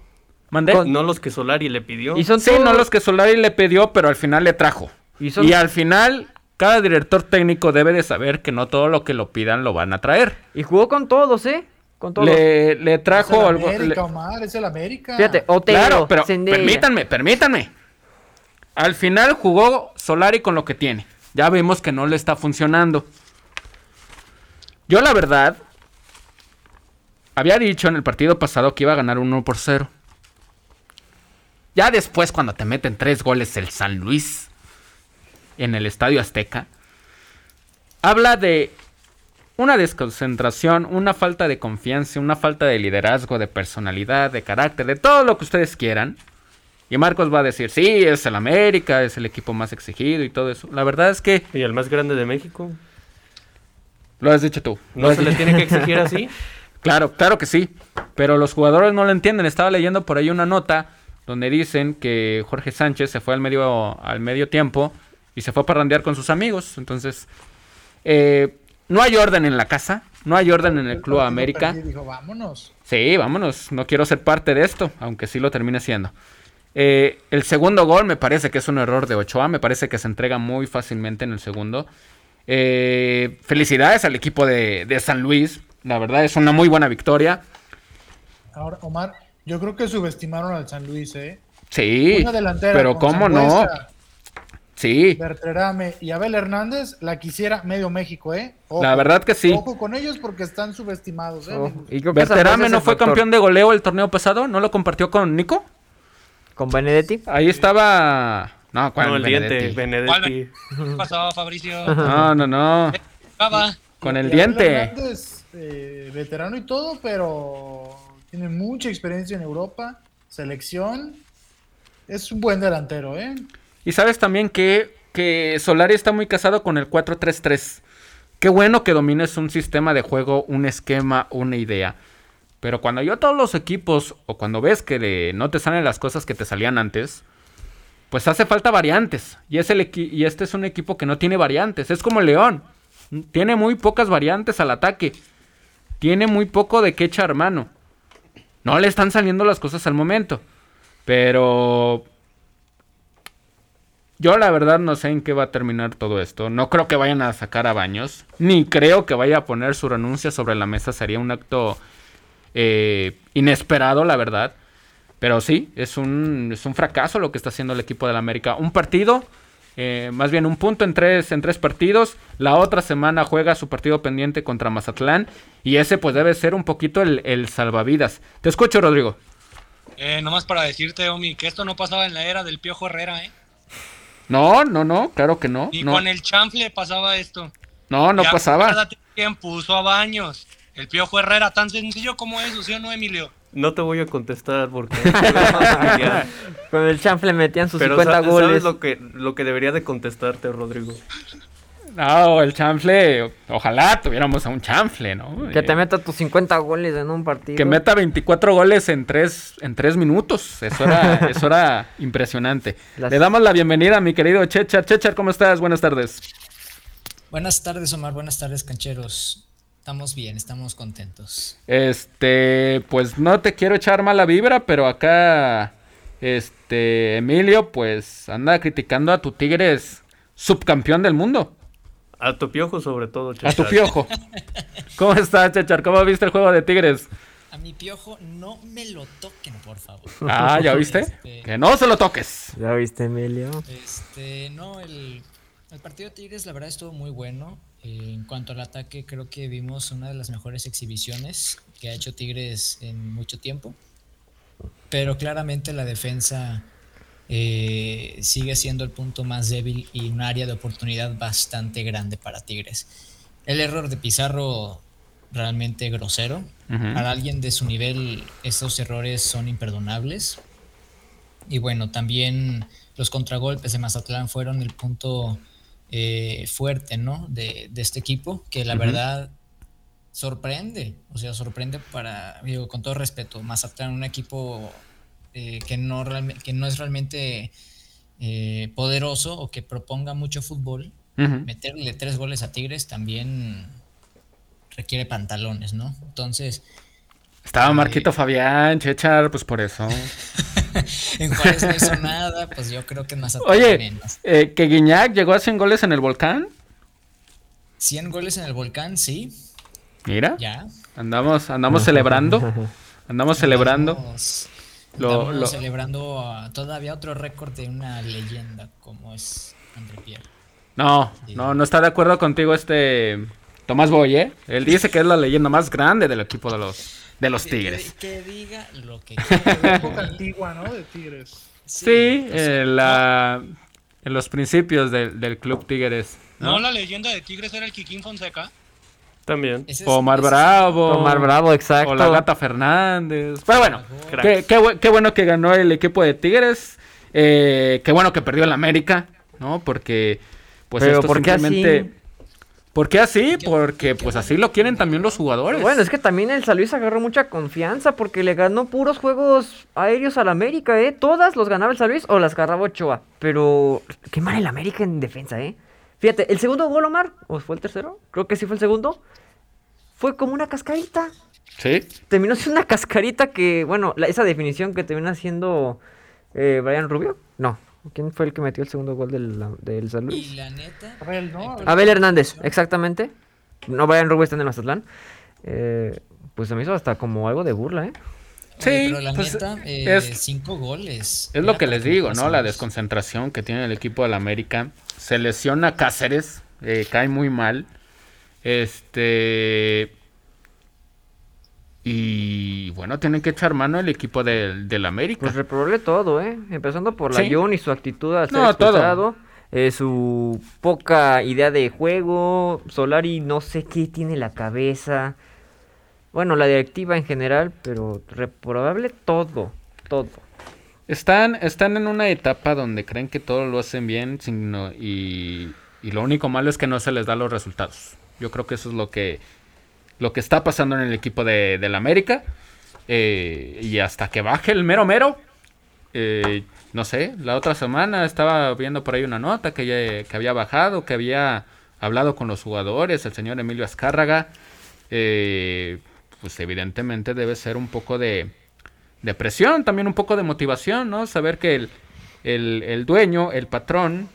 No los que Solari le pidió. Y son sí, no los que Solari le pidió, pero al final le trajo. y al final cada director técnico debe de saber que no todo lo que lo pidan lo van a traer. Y jugó con todos, ¿eh? Con todos. Le, le trajo es el algo. América, Omar, es el América. Fíjate, Otero, claro, pero permítanme, permítanme. Al final jugó Solari con lo que tiene. Ya vemos que no le está funcionando. Yo la verdad había dicho en el partido pasado que iba a ganar 1 por 0. Ya después cuando te meten tres goles el San Luis en el Estadio Azteca, habla de una desconcentración, una falta de confianza, una falta de liderazgo, de personalidad, de carácter, de todo lo que ustedes quieran. Y Marcos va a decir, sí, es el América, es el equipo más exigido y todo eso. La verdad es que... ¿Y el más grande de México? Lo has dicho tú. ¿No se le tiene que exigir así? claro, claro que sí. Pero los jugadores no lo entienden. Estaba leyendo por ahí una nota donde dicen que Jorge Sánchez se fue al medio, al medio tiempo y se fue a parrandear con sus amigos. Entonces, eh, no hay orden en la casa, no hay orden en el Club América. Dijo, vámonos. Sí, vámonos, no quiero ser parte de esto, aunque sí lo termine siendo. Eh, el segundo gol me parece que es un error de Ochoa, me parece que se entrega muy fácilmente en el segundo. Eh, felicidades al equipo de, de, San Luis, la verdad es una muy buena victoria. Ahora, Omar, yo creo que subestimaron al San Luis, ¿eh? Sí, pero ¿cómo no? Sí. Berterame y Abel Hernández la quisiera medio México, ¿eh? la verdad que sí. Ojo con ellos porque están subestimados, ¿eh? y Berterame no fue campeón de goleo el torneo pasado, ¿no lo compartió con Nico? ¿Con Benedetti? Ahí estaba... No, ¿cuál no, el diente, Benedetti. ¿Qué pasaba, Fabricio? No, no, no. Con el diente. Hernández, eh, veterano y todo, pero tiene mucha experiencia en Europa, selección. Es un buen delantero, ¿eh? Y sabes también que, que Solari está muy casado con el 4-3-3. Qué bueno que domines un sistema de juego, un esquema, una idea. Pero cuando yo todos los equipos, o cuando ves que no te salen las cosas que te salían antes, pues hace falta variantes. Y, es el y este es un equipo que no tiene variantes. Es como León. Tiene muy pocas variantes al ataque. Tiene muy poco de que echar mano. No le están saliendo las cosas al momento. Pero yo la verdad no sé en qué va a terminar todo esto. No creo que vayan a sacar a Baños. Ni creo que vaya a poner su renuncia sobre la mesa. Sería un acto eh, inesperado, la verdad. Pero sí, es un, es un fracaso lo que está haciendo el equipo de la América. Un partido, eh, más bien un punto en tres, en tres partidos. La otra semana juega su partido pendiente contra Mazatlán. Y ese pues debe ser un poquito el, el salvavidas. Te escucho, Rodrigo. Eh, nomás para decirte, Omi, que esto no pasaba en la era del Piojo Herrera, ¿eh? No, no, no, claro que no. Y con el chanfle pasaba esto. No, no pasaba. quién puso a Baños. El Piojo Herrera, tan sencillo como eso, ¿sí o no, Emilio? No te voy a contestar porque... con el chanfle metían sus 50 goles. ¿sabes lo que, lo que debería de contestarte, Rodrigo? No, el chanfle, ojalá tuviéramos a un chanfle, ¿no? Que te eh, meta tus 50 goles en un partido. Que meta 24 goles en 3 en tres minutos. Eso era, eso era impresionante. Le damos la bienvenida a mi querido Chechar. Chechar, ¿cómo estás? Buenas tardes. Buenas tardes, Omar. Buenas tardes, cancheros. Estamos bien, estamos contentos. Este, pues no te quiero echar mala vibra, pero acá, este, Emilio, pues anda criticando a tu Tigres subcampeón del mundo. A tu piojo sobre todo, Chechar. A tu piojo. ¿Cómo estás, Chechar? ¿Cómo viste el juego de Tigres? A mi piojo no me lo toquen, por favor. Ah, ¿ya viste? Este, que no se lo toques. ¿Ya viste, Emilio? Este, no, el, partido de Tigres la verdad estuvo muy bueno. Eh, en cuanto al ataque, creo que vimos una de las mejores exhibiciones que ha hecho Tigres en mucho tiempo. Pero claramente la defensa eh, sigue siendo el punto más débil y un área de oportunidad bastante grande para Tigres. El error de Pizarro realmente grosero. Para alguien de su nivel, estos errores son imperdonables. Y bueno, también los contragolpes de Mazatlán fueron el punto eh, fuerte, ¿no? De, este equipo, que la verdad sorprende. O sea, sorprende para, digo, con todo respeto, Mazatlán, un equipo eh, que, no que no es realmente eh, poderoso o que proponga mucho fútbol, meterle tres goles a Tigres también requiere pantalones, ¿no? Entonces... Estaba eh, Marquito Fabián, Chechar, pues por eso. en Juárez no hizo nada, pues yo creo que más Oye, que Guiñac llegó a 100 goles en el volcán. 100 goles en el volcán, sí. Mira. Ya. Andamos, andamos celebrando. Andamos celebrando. Estamos celebrando todavía otro récord de una leyenda como es André Pierre. No, no, no está de acuerdo contigo este Tomás Boye. Él dice que es la leyenda más grande del equipo de los de los Tigres. Que, diga lo que quiera. época antigua, ¿no? De Tigres. Sí, en, la, en los principios del club Tigres. ¿no? la leyenda de Tigres era el Kikín Fonseca. También. Omar Bravo. Omar Bravo, exacto. O la Gata Fernández. Pero bueno, qué, bueno que ganó el equipo de Tigres. Eh, qué bueno que perdió el América, ¿no? Porque, pues esto ¿por simplemente... Así? ¿Por qué así? Porque pues así lo quieren también los jugadores. Bueno, es que también el San Luis agarró mucha confianza porque le ganó puros juegos aéreos al América, ¿eh? Todas los ganaba el San Luis o las agarraba Ochoa. Pero qué mal el América en defensa, ¿eh? Fíjate, el segundo gol, Omar, ¿o fue el tercero? Creo que sí fue el segundo. Fue como una cascarita. Sí. Terminó siendo una cascarita que, bueno, esa definición que termina siendo eh, Brian Rubio. No, ¿quién fue el que metió el segundo gol del, del San Luis? Y la neta. Abel, ¿no? Abel Hernández, exactamente. No, Brian Rubio está en el Mazatlán. Eh, pues se me hizo hasta como algo de burla, ¿eh? Sí, pero la pues, neta, eh, cinco goles. Es lo que les digo, ¿no? La desconcentración que tiene el equipo del América. Se lesiona Cáceres, eh, cae muy mal. Este. Y bueno, tienen que echar mano el equipo del, del América. Pues reprobarle todo, ¿eh? Empezando por la y su actitud al ser no, todo. Eh, su poca idea de juego. Solari no sé qué tiene la cabeza. Bueno, la directiva en general, pero reprobable todo, todo. Están, están en una etapa donde creen que todo lo hacen bien y, y lo único malo es que no se les da los resultados. Yo creo que eso es lo que, lo que está pasando en el equipo de, del América. Eh, y hasta que baje el mero mero, eh, no sé, la otra semana estaba viendo por ahí una nota que, que había bajado, que había hablado con los jugadores, el señor Emilio Azcárraga. Eh, pues evidentemente debe ser un poco de, de presión, también un poco de motivación, ¿no? Saber que el, el, dueño, el patrón,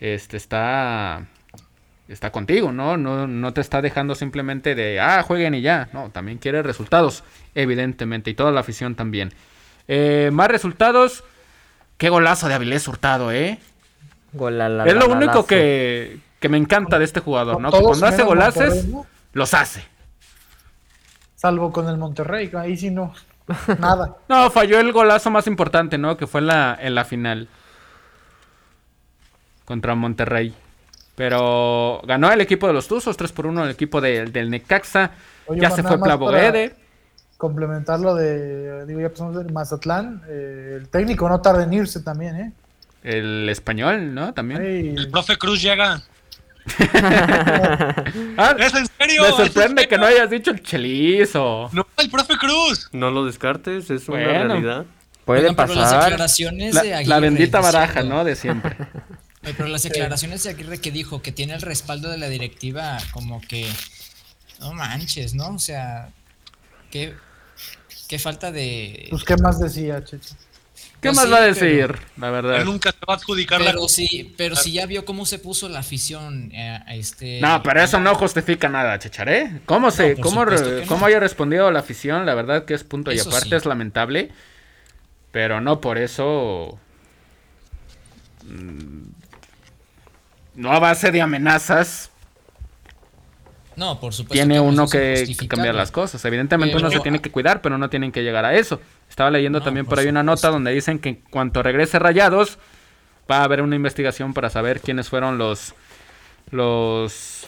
este está está contigo, ¿no? ¿no? No te está dejando simplemente de, ah, jueguen y ya. No, también quiere resultados, evidentemente, y toda la afición también. Eh, más resultados. Qué golazo de Avilés Hurtado, ¿eh? es lo único que, que, me encanta de este jugador, ¿no? Que cuando hace golazos, los hace. Salvo con el Monterrey, ahí sí no. Nada. no, falló el golazo más importante, ¿no? Que fue en la, en la final. Contra Monterrey. Pero ganó el equipo de los Tuzos, 3 por 1 el equipo del Necaxa. ya se fue Plavoguede. Complementar lo de, digo, ya pasamos del Mazatlán. Eh, el técnico no tarda en irse también, ¿eh? El español, ¿no? También. El profe Cruz llega. Ah, ¿Es en serio? Me sorprende que no hayas dicho el chelizo. No, el profe Cruz. No lo descartes, es una realidad. Puede pasar. la, bendita baraja, ¿no? De siempre. pero las declaraciones de Aguirre que dijo que tiene el respaldo de la directiva, como que. No manches, ¿no? O sea. Qué, qué falta de. Pues, ¿qué más decía, Checho? ¿Qué más va a decir? la verdad. Él nunca se va a adjudicar pero la... Sí, pero si ya vio cómo se puso la afición eh, a este... No, pero eso no justifica nada, Checharé. ¿Cómo, se, cómo, cómo haya respondido la afición? La verdad que es punto y aparte, es lamentable. Pero no por eso... Mm, no a base de amenazas. No, por supuesto. Tiene uno que, cambiar las cosas. Evidentemente uno se tiene que cuidar, pero no tienen que llegar a eso. Estaba leyendo también por ahí una nota donde dicen que en cuanto regrese Rayados, va a haber una investigación para saber quiénes fueron los los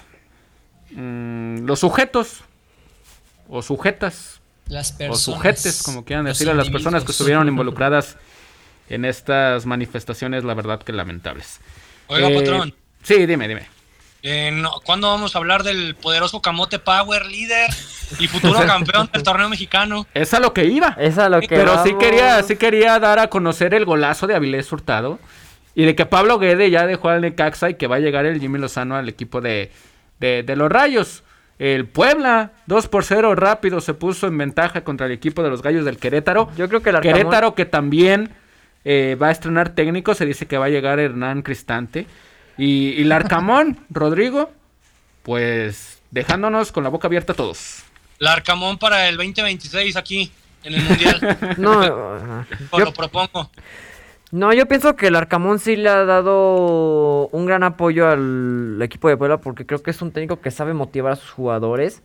mm, los sujetos o sujetas las personas, o sujetes, como quieran decirlo, las personas que estuvieron involucradas en estas manifestaciones, la verdad que lamentables. Oiga, eh, patrón. Sí, dime, dime. Eh, ¿Cuándo vamos a hablar del poderoso Camote Power, líder y futuro campeón del torneo mexicano? Es a lo que iba. Es a lo que Pero sí quería, sí quería dar a conocer el golazo de Avilés Hurtado. Y de que Pablo Guede ya dejó al Necaxa y que va a llegar el Jimmy Lozano al equipo de, de, los Rayos. El Puebla, 2 por 0 rápido, se puso en ventaja contra el equipo de los Gallos del Querétaro. Yo creo que el Querétaro que también eh, va a estrenar técnico, se dice que va a llegar Hernán Cristante. Y, el Arcamón, Rodrigo, pues dejándonos con la boca abierta a todos. Arcamón para el 2026 aquí, en el Mundial. no, yo, lo propongo. No, yo pienso que el Arcamón sí le ha dado un gran apoyo al equipo de Puebla porque creo que es un técnico que sabe motivar a sus jugadores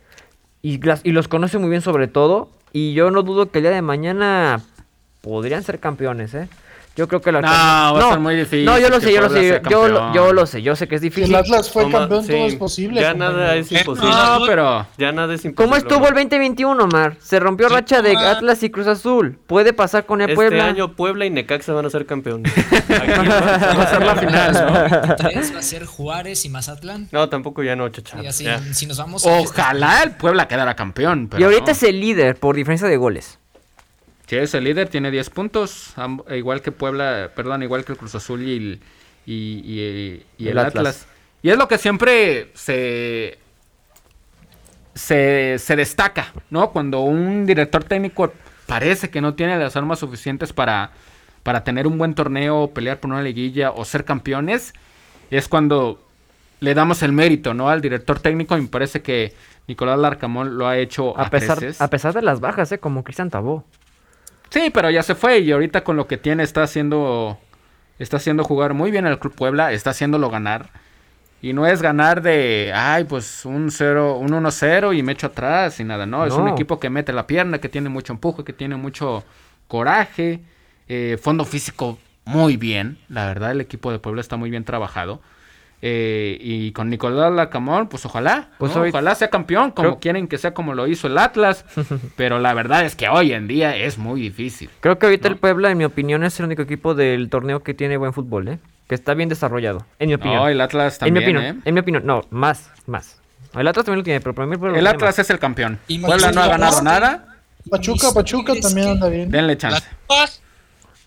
y, y los conoce muy bien sobre todo. Y yo no dudo que el día de mañana podrían ser campeones, ¿eh? Yo creo que la No, va a ser muy difícil. No, yo lo sé, yo lo sé. Yo, lo, yo lo sé, yo sé que es difícil. Si el Atlas fue campeón, todo es posible. Ya nada es imposible. No, pero. Ya nada es imposible. ¿Cómo estuvo el 2021, Mar? Se rompió racha de Atlas y Cruz Azul. Puede pasar con el este Puebla. Este año Puebla y Necaxa van a ser campeones. Aquí va a ser la final, ¿no? ¿Tres va a ser Juárez y Mazatlán? No, tampoco ya no, chacha. Y así, si nos vamos Ojalá el Puebla quedara campeón. y ahorita es el líder por diferencia de goles. Sí, es el líder, tiene 10 puntos, igual que Puebla, perdón, igual que el Cruz Azul y el, y, el, Atlas. Y es lo que siempre se, se, se, destaca, ¿no? Cuando un director técnico parece que no tiene las armas suficientes para, para tener un buen torneo, pelear por una liguilla o ser campeones, es cuando le damos el mérito, ¿no? Al director técnico y me parece que Nicolás Larcamón lo ha hecho a, pesar, a pesar de las bajas, ¿eh? Como Cristian Tabó. Sí, pero ya se fue y ahorita con lo que tiene está haciendo está haciendo jugar muy bien al Club Puebla, está haciéndolo ganar. Y no es ganar de, ay, pues un 0, un 1-0 y me echo atrás y nada, no, es un equipo que mete la pierna, que tiene mucho empuje, que tiene mucho coraje, eh, fondo físico muy bien, la verdad el equipo de Puebla está muy bien trabajado. Eh, y con Nicolás Lacamón, pues ojalá, Pues ¿no? hoy- ojalá sea campeón, como Creo- quieren que sea como lo hizo el Atlas, pero la verdad es que hoy en día es muy difícil. Creo que ahorita No. el Puebla, en mi opinión, es el único equipo del torneo que tiene buen fútbol, ¿eh? Que está bien desarrollado, en mi opinión. No, el Atlas en mi también, opinión, ¿eh? en mi opinión, no, más, más. El Atlas también lo tiene, pero para mí el Puebla El Atlas más. es el campeón. Y Puebla no ha ganado ¿no? nada. Pachuca, Pachuca también anda bien. Denle chance.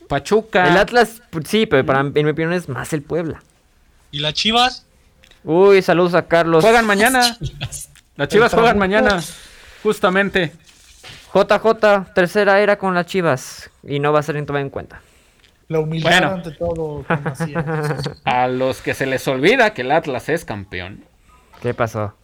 Pachuca. El Atlas, pues, sí, pero para, en mi opinión es más el Puebla. Y las Chivas. Uy, saludos a Carlos. Juegan mañana. Las Chivas El juegan mañana. Justamente. JJ, tercera era con las Chivas. Y no va a ser en tomada en cuenta. La humildad Bueno. ante todo. A los que se les olvida que el Atlas es campeón. ¿Qué pasó?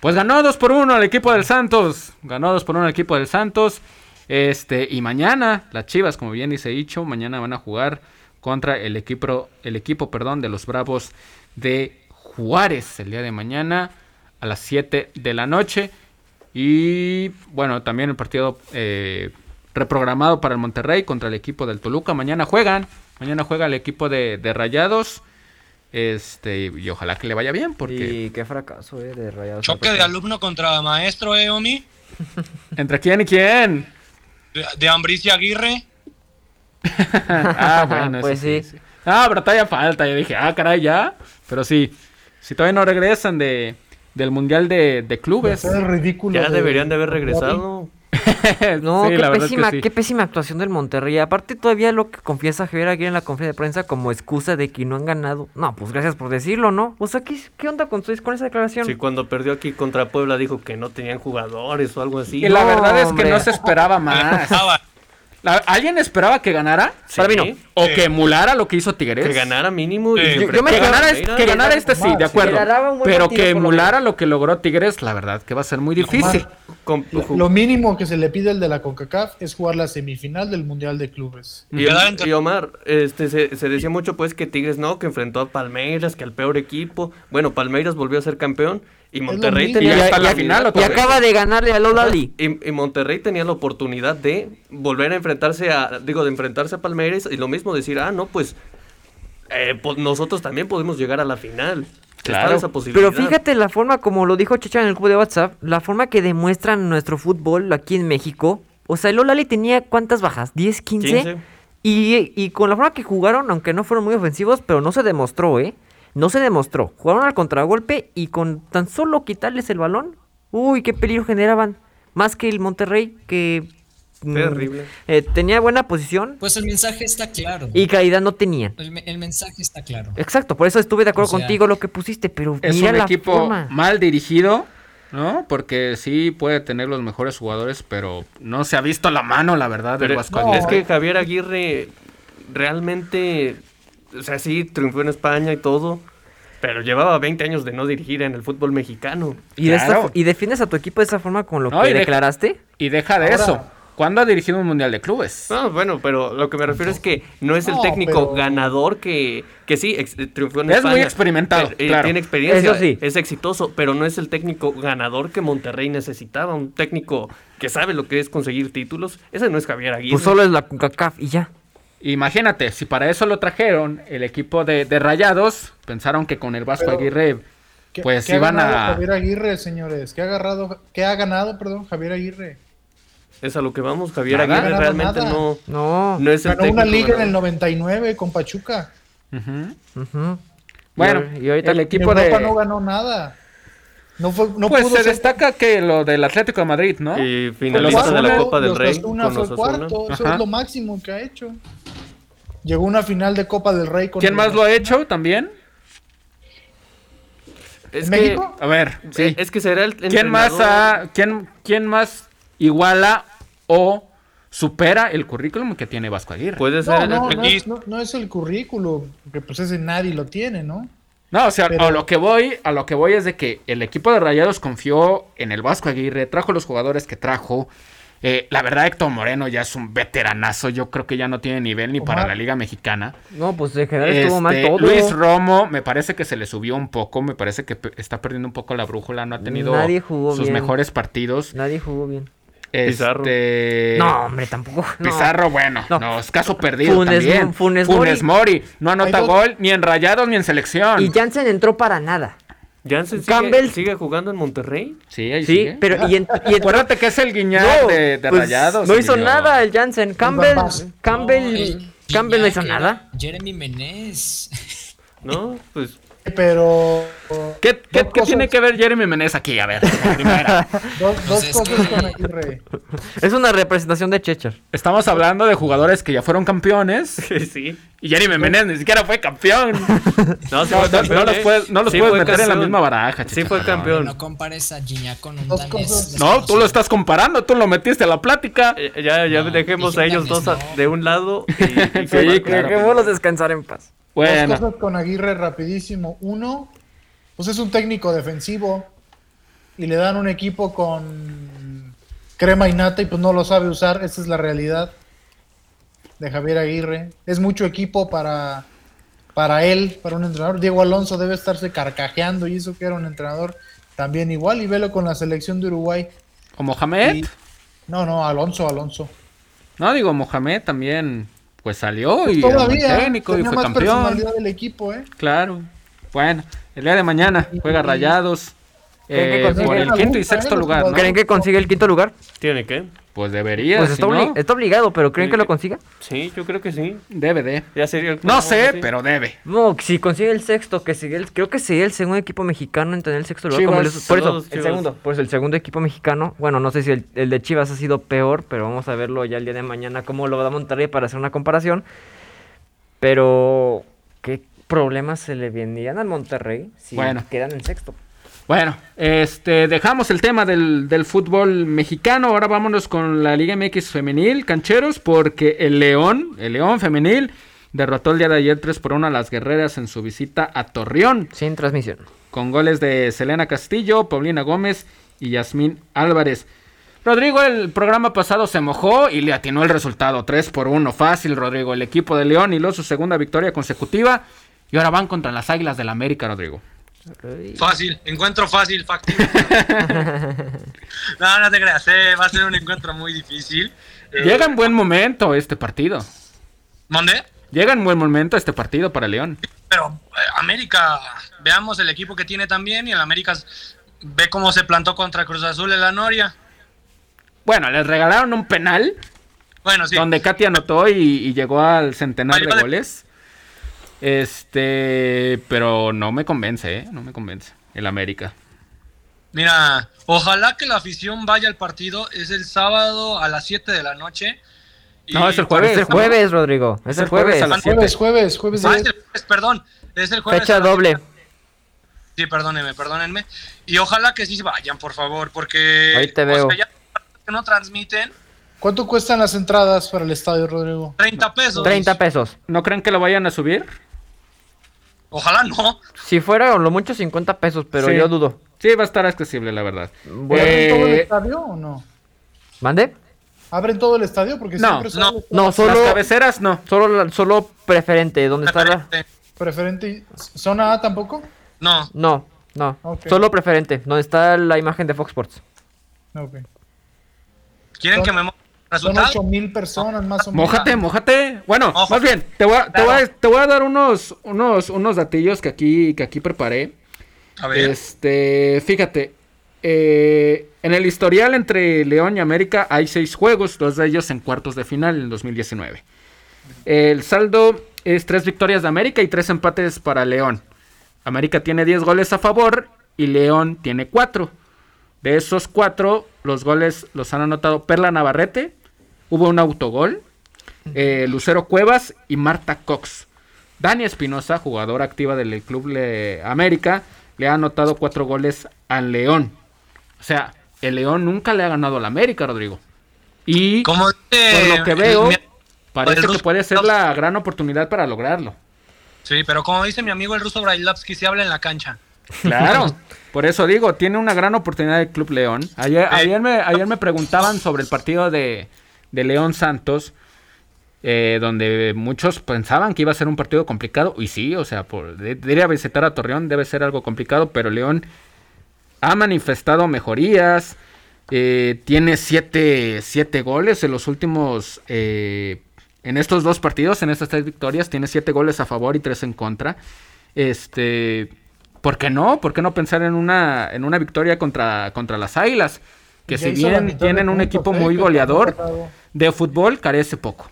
Pues ganó 2 por 1 al equipo del Santos. Ganó 2 por 1 al equipo del Santos. Este, y mañana, las Chivas, como bien dice Icho, mañana van a jugar contra el equipo, el equipo, perdón, de los Bravos de Juárez el día de mañana a las 7 de la noche. Y bueno, también el partido eh, reprogramado para el Monterrey contra el equipo del Toluca. Mañana juegan. Mañana juega el equipo de, de Rayados. Este, y ojalá que le vaya bien, porque Y qué fracaso, eh, de Rayados. Choque de alumno contra maestro, ¿eh, Omi? ¿entre quién y quién? De, de Ambricio Aguirre. ah, bueno, Pues sí. Ah, pero todavía falta. Yo dije, ah, caray, ya. Pero sí, si todavía no regresan de, del Mundial de, de Clubes. El ridículo. Ya deberían de haber regresado. No, Sí, qué es que pésima, sí. qué pésima actuación del Monterrey. Aparte todavía lo que confiesa Javier Aguirre en la conferencia de prensa como excusa de que no han ganado. No, pues gracias por decirlo, ¿no? O sea, ¿qué, qué onda con, con esa declaración? Sí, cuando perdió aquí contra Puebla dijo que no tenían jugadores o algo así. Y la verdad es que hombre. no se esperaba más. La- ¿Alguien esperaba que ganara? Sí, Para mí no. ¿O Sí. que emulara lo que hizo Tigres? Que ganara mínimo. Y Yo- yo me que ganara, es- que ganara este sí, de acuerdo. Pero que emulara lo que logró Tigres, la verdad que va a ser muy difícil. Lo, lo mínimo que se le pide al de la CONCACAF es jugar la semifinal del Mundial de Clubes. Y, Omar, este, se, se decía mucho pues que Tigres no, que enfrentó a Palmeiras, que al peor equipo. Bueno, Palmeiras volvió a ser campeón y Monterrey. Y tenía hasta la oportunidad- final y acaba de ganarle a Lolali. Y, y Monterrey tenía la oportunidad de volver a enfrentarse a, digo, de enfrentarse a Palmeiras y lo mismo decir, ah, no, pues eh, pues, nosotros también podemos llegar a la final. Claro. Esa posibilidad. Pero fíjate la forma, como lo dijo Checha en el grupo de WhatsApp, la forma que demuestran nuestro fútbol aquí en México. O sea, el Lolali tenía cuántas bajas, ¿10, 15? 15. Y, y con la forma que jugaron, aunque no fueron muy ofensivos, pero no se demostró, ¿eh? No se demostró. Jugaron al contragolpe y con tan solo quitarles el balón, uy, qué peligro generaban. Más que el Monterrey, que mm, Terrible. eh, tenía buena posición Pues el mensaje está claro. y calidad no tenían. El, me- el mensaje está claro. Exacto, por eso estuve de acuerdo O sea, contigo lo que pusiste, pero Es mira un la equipo forma. mal dirigido, ¿no? Porque sí puede tener los mejores jugadores, pero no se ha visto la mano, la verdad, del Pero Vasco no, es que Javier Aguirre realmente, o sea, sí, triunfó en España y todo, pero llevaba 20 años de no dirigir en el fútbol mexicano. ¿Y, de esta Claro. fo- y defiendes a tu equipo de esa forma con lo No, que y de- declaraste? Y deja de Ahora- eso. ¿Cuándo ha dirigido un mundial de clubes? No, bueno, pero lo que me refiero es que no es el No, técnico pero- ganador que, que sí, ex- triunfó en Es España. muy experimentado, Eh, eh, claro. Tiene experiencia, Eso sí. es exitoso, pero no es el técnico ganador que Monterrey necesitaba. Un técnico que sabe lo que es conseguir títulos. Ese no es Javier Aguirre. Pues solo es la CONCACAF y ya. Imagínate, si para eso lo trajeron el equipo de, de Rayados, pensaron que con el Vasco Pero- Aguirre, ¿Qué, pues qué ha iban ganado a... Javier Aguirre, señores? ¿Qué ha, agarrado, qué ha ganado, perdón, Javier Aguirre? Es a lo que vamos. Javier Nada. Aguirre realmente nada. no, No. no es el Ganó una técnico liga en el ganador. 99 con Pachuca. Ujú. Ujú. Bueno, Y ahor- y ahorita el equipo Europa de... no ganó nada. No, fue, no pues pudo se ser- destaca que lo del Atlético de Madrid, ¿no? Y finalista de la Copa del Rey Osasuna con fue Osasuna. cuarto, eso Ajá. es lo máximo que ha hecho. Llegó una final de Copa del Rey con ¿Quién el- más lo ha hecho también? Es ¿En que, México? A ver, sí. eh, es que será el ¿Quién más, ha- quién, quién más iguala o supera el currículum que tiene Vasco Aguirre? Puede No, ser no, el- no, es, no- no es el currículo, porque pues ese nadie lo tiene, ¿no? No, o sea, Pero- a lo que voy, a lo que voy es de que el equipo de Rayados confió en el Vasco Aguirre, trajo los jugadores que trajo, Eh, la verdad, Héctor Moreno ya es un veteranazo. Yo creo que ya no tiene nivel ni para la Liga Mexicana. No, pues en general estuvo mal Este, todo. Luis Romo, me parece que se le subió un poco. Me parece que está perdiendo un poco la brújula. No ha tenido Nadie jugó sus bien. mejores partidos. Nadie jugó bien. Pizarro. Este, no, hombre, tampoco. no. Pizarro, bueno, no, No. es caso perdido Funes- también. Funes Mori. no anota Hay dos- gol ni en Rayados ni en selección. Y Jansen entró para nada. Jansen sigue, Campbell- sigue jugando en Monterrey. Sí, ahí Sí, sigue. pero y, en- y entró- Acuérdate que es el guiñar No, de, de pues, Rayados. No hizo nada el Jansen. Campbell. Campbell, No, el Campbell no hizo nada. Jeremy Menez. ¿No? Pues Pero. ¿Qué, qué- tiene que ver Jeremy Menez aquí? A ver, primera. Dos, dos es cosas con Aguirre. Es una representación de Checher. Estamos hablando de jugadores que ya fueron campeones. sí. Y Jeremy Menez ni siquiera fue campeón. No, sí No, fue no, campeón, no los puedes, no los Sí puedes meter en la misma baraja. Sí fue campeón. No compares a Gignac con un Dos danés. cosas. No, tú lo estás comparando, tú lo metiste a la plática. Eh, Ya, ya No, dejemos a ellos dos a- de un lado y, y Sí, claro. Dejémoslos descansar en paz. Bueno, Dos cosas con Aguirre rapidísimo. Uno, pues es un técnico defensivo y le dan un equipo con crema y nata y pues no lo sabe usar. Esa es la realidad de Javier Aguirre. Es mucho equipo para, para él, para un entrenador. Diego Alonso debe estarse carcajeando y eso que era un entrenador también igual. Y velo con la selección de Uruguay. o Mohamed. Y- no, no, Alonso, Alonso. No, digo, Mohamed también pues salió Pues y todavía técnico y fue más campeón. del equipo, ¿eh? Claro. Bueno, el día de mañana juega Rayados ¿Creen que eh, consigue por el quinto y sexto lugar. ¿no? ¿Creen que consigue el quinto lugar? ¿Tiene que? Pues debería, Pues si está, no, obli- está obligado, pero ¿creen Sí, que lo consiga? Sí, yo creo que sí. debe de. Ya sería el No sé, sí. pero debe. No, si consigue el sexto, que sigue el, creo que sería el segundo equipo mexicano en tener el sexto lugar. como por eso, el segundo, pues el segundo equipo mexicano. Bueno, no sé si el, el de Chivas ha sido peor, pero vamos a verlo ya el día de mañana cómo lo va a Monterrey para hacer una comparación. Pero, ¿qué problemas se le vendrían al Monterrey si Bueno. quedan en sexto? Bueno, este, dejamos el tema del, del fútbol mexicano. Ahora vámonos con la Liga MX femenil, cancheros, porque el León, el León femenil, derrotó el día de ayer 3 por 1 a las guerreras en su visita a Torreón, Sin transmisión. con goles de Selena Castillo, Paulina Gómez y Yasmín Álvarez. Rodrigo, el programa pasado se mojó y le atinó el resultado 3 por 1. Fácil, Rodrigo. El equipo de León hiló su segunda victoria consecutiva y ahora van contra las Águilas del América, Rodrigo. Fácil, encuentro fácil, factible. no, no te creas, eh, va a ser un encuentro muy difícil. Eh, Llega en buen momento este partido. ¿Mandé? Llega en buen momento este partido para León. Pero eh, América, veamos el equipo que tiene también y el América ve cómo se plantó contra Cruz Azul en la Noria. Bueno, les regalaron un penal Bueno, sí. donde Katy anotó y, y llegó al centenar de goles. Este, pero no me convence, ¿eh? No me convence el América. Mira, ojalá que la afición vaya al partido. Es el sábado a las 7 de la noche. No, es el jueves. Es el ¿no? jueves, Rodrigo. Es, Es el jueves jueves. a las siete. Jueves, jueves, jueves. Ah, es el jueves, perdón. Es el jueves. Fecha doble. Sí, perdónenme, perdónenme. Y ojalá que sí vayan, por favor, porque... Ahí te o veo. sea, ya que no transmiten, ¿Cuánto cuestan las entradas para el estadio, Rodrigo? 30 pesos. 30 pesos. ¿No creen que lo vayan a subir? Ojalá no. Si fuera lo mucho 50 pesos, pero Sí. yo dudo. Sí, va a estar accesible, la verdad. Bueno, Eh, ¿Abren todo el estadio o no? ¿Mande? ¿Abren todo el estadio? Porque No, siempre no, sale No, Las solo, cabeceras no. solo, solo preferente. ¿Dónde está la...? preferente. ¿Zona A tampoco? No, No, no. Solo preferente. Donde está la imagen de Fox Sports. Ok. ¿quieren que me Son resultado? 8 mil personas más o menos. Mójate, mójate. Bueno, Ojo. más bien, te voy a, te voy a- Claro. te voy a dar unos, unos, unos datillos que aquí, que aquí preparé. A ver. Este, fíjate, eh, en el historial entre León y América hay seis juegos, dos de ellos en cuartos de final en 2019. El saldo es tres victorias de América y tres empates para León. América tiene 10 goles a favor y León tiene 4. De esos 4, los goles los han anotado Perla Navarrete, hubo un autogol, eh, Lucero Cuevas y Marta Cox. Dani Espinosa, jugadora activa del Club Le- América, le ha anotado 4 goles al León. O sea, el León nunca le ha ganado al América, Rodrigo. Y Como por lo que veo, mi- parece que ruso puede ser la gran oportunidad para lograrlo. Sí, pero como dice mi amigo el ruso Brailovsky, se habla en la cancha. Claro, por eso digo, tiene una gran oportunidad el Club León. Ayer, ayer, me, ayer me preguntaban sobre el partido de, de León Santos, eh, donde muchos pensaban que iba a ser un partido complicado, y sí, o sea, por de, de ir a visitar a Torreón debe ser algo complicado, pero León ha manifestado mejorías, eh, tiene siete, siete, goles en los últimos, eh, en estos dos partidos, en estas tres victorias, tiene siete goles a favor y tres en contra. Este, ¿por qué no? ¿Por qué no pensar en una, en una victoria contra, contra las Águilas? Que si bien tienen un equipo muy goleador de fútbol, carece poco.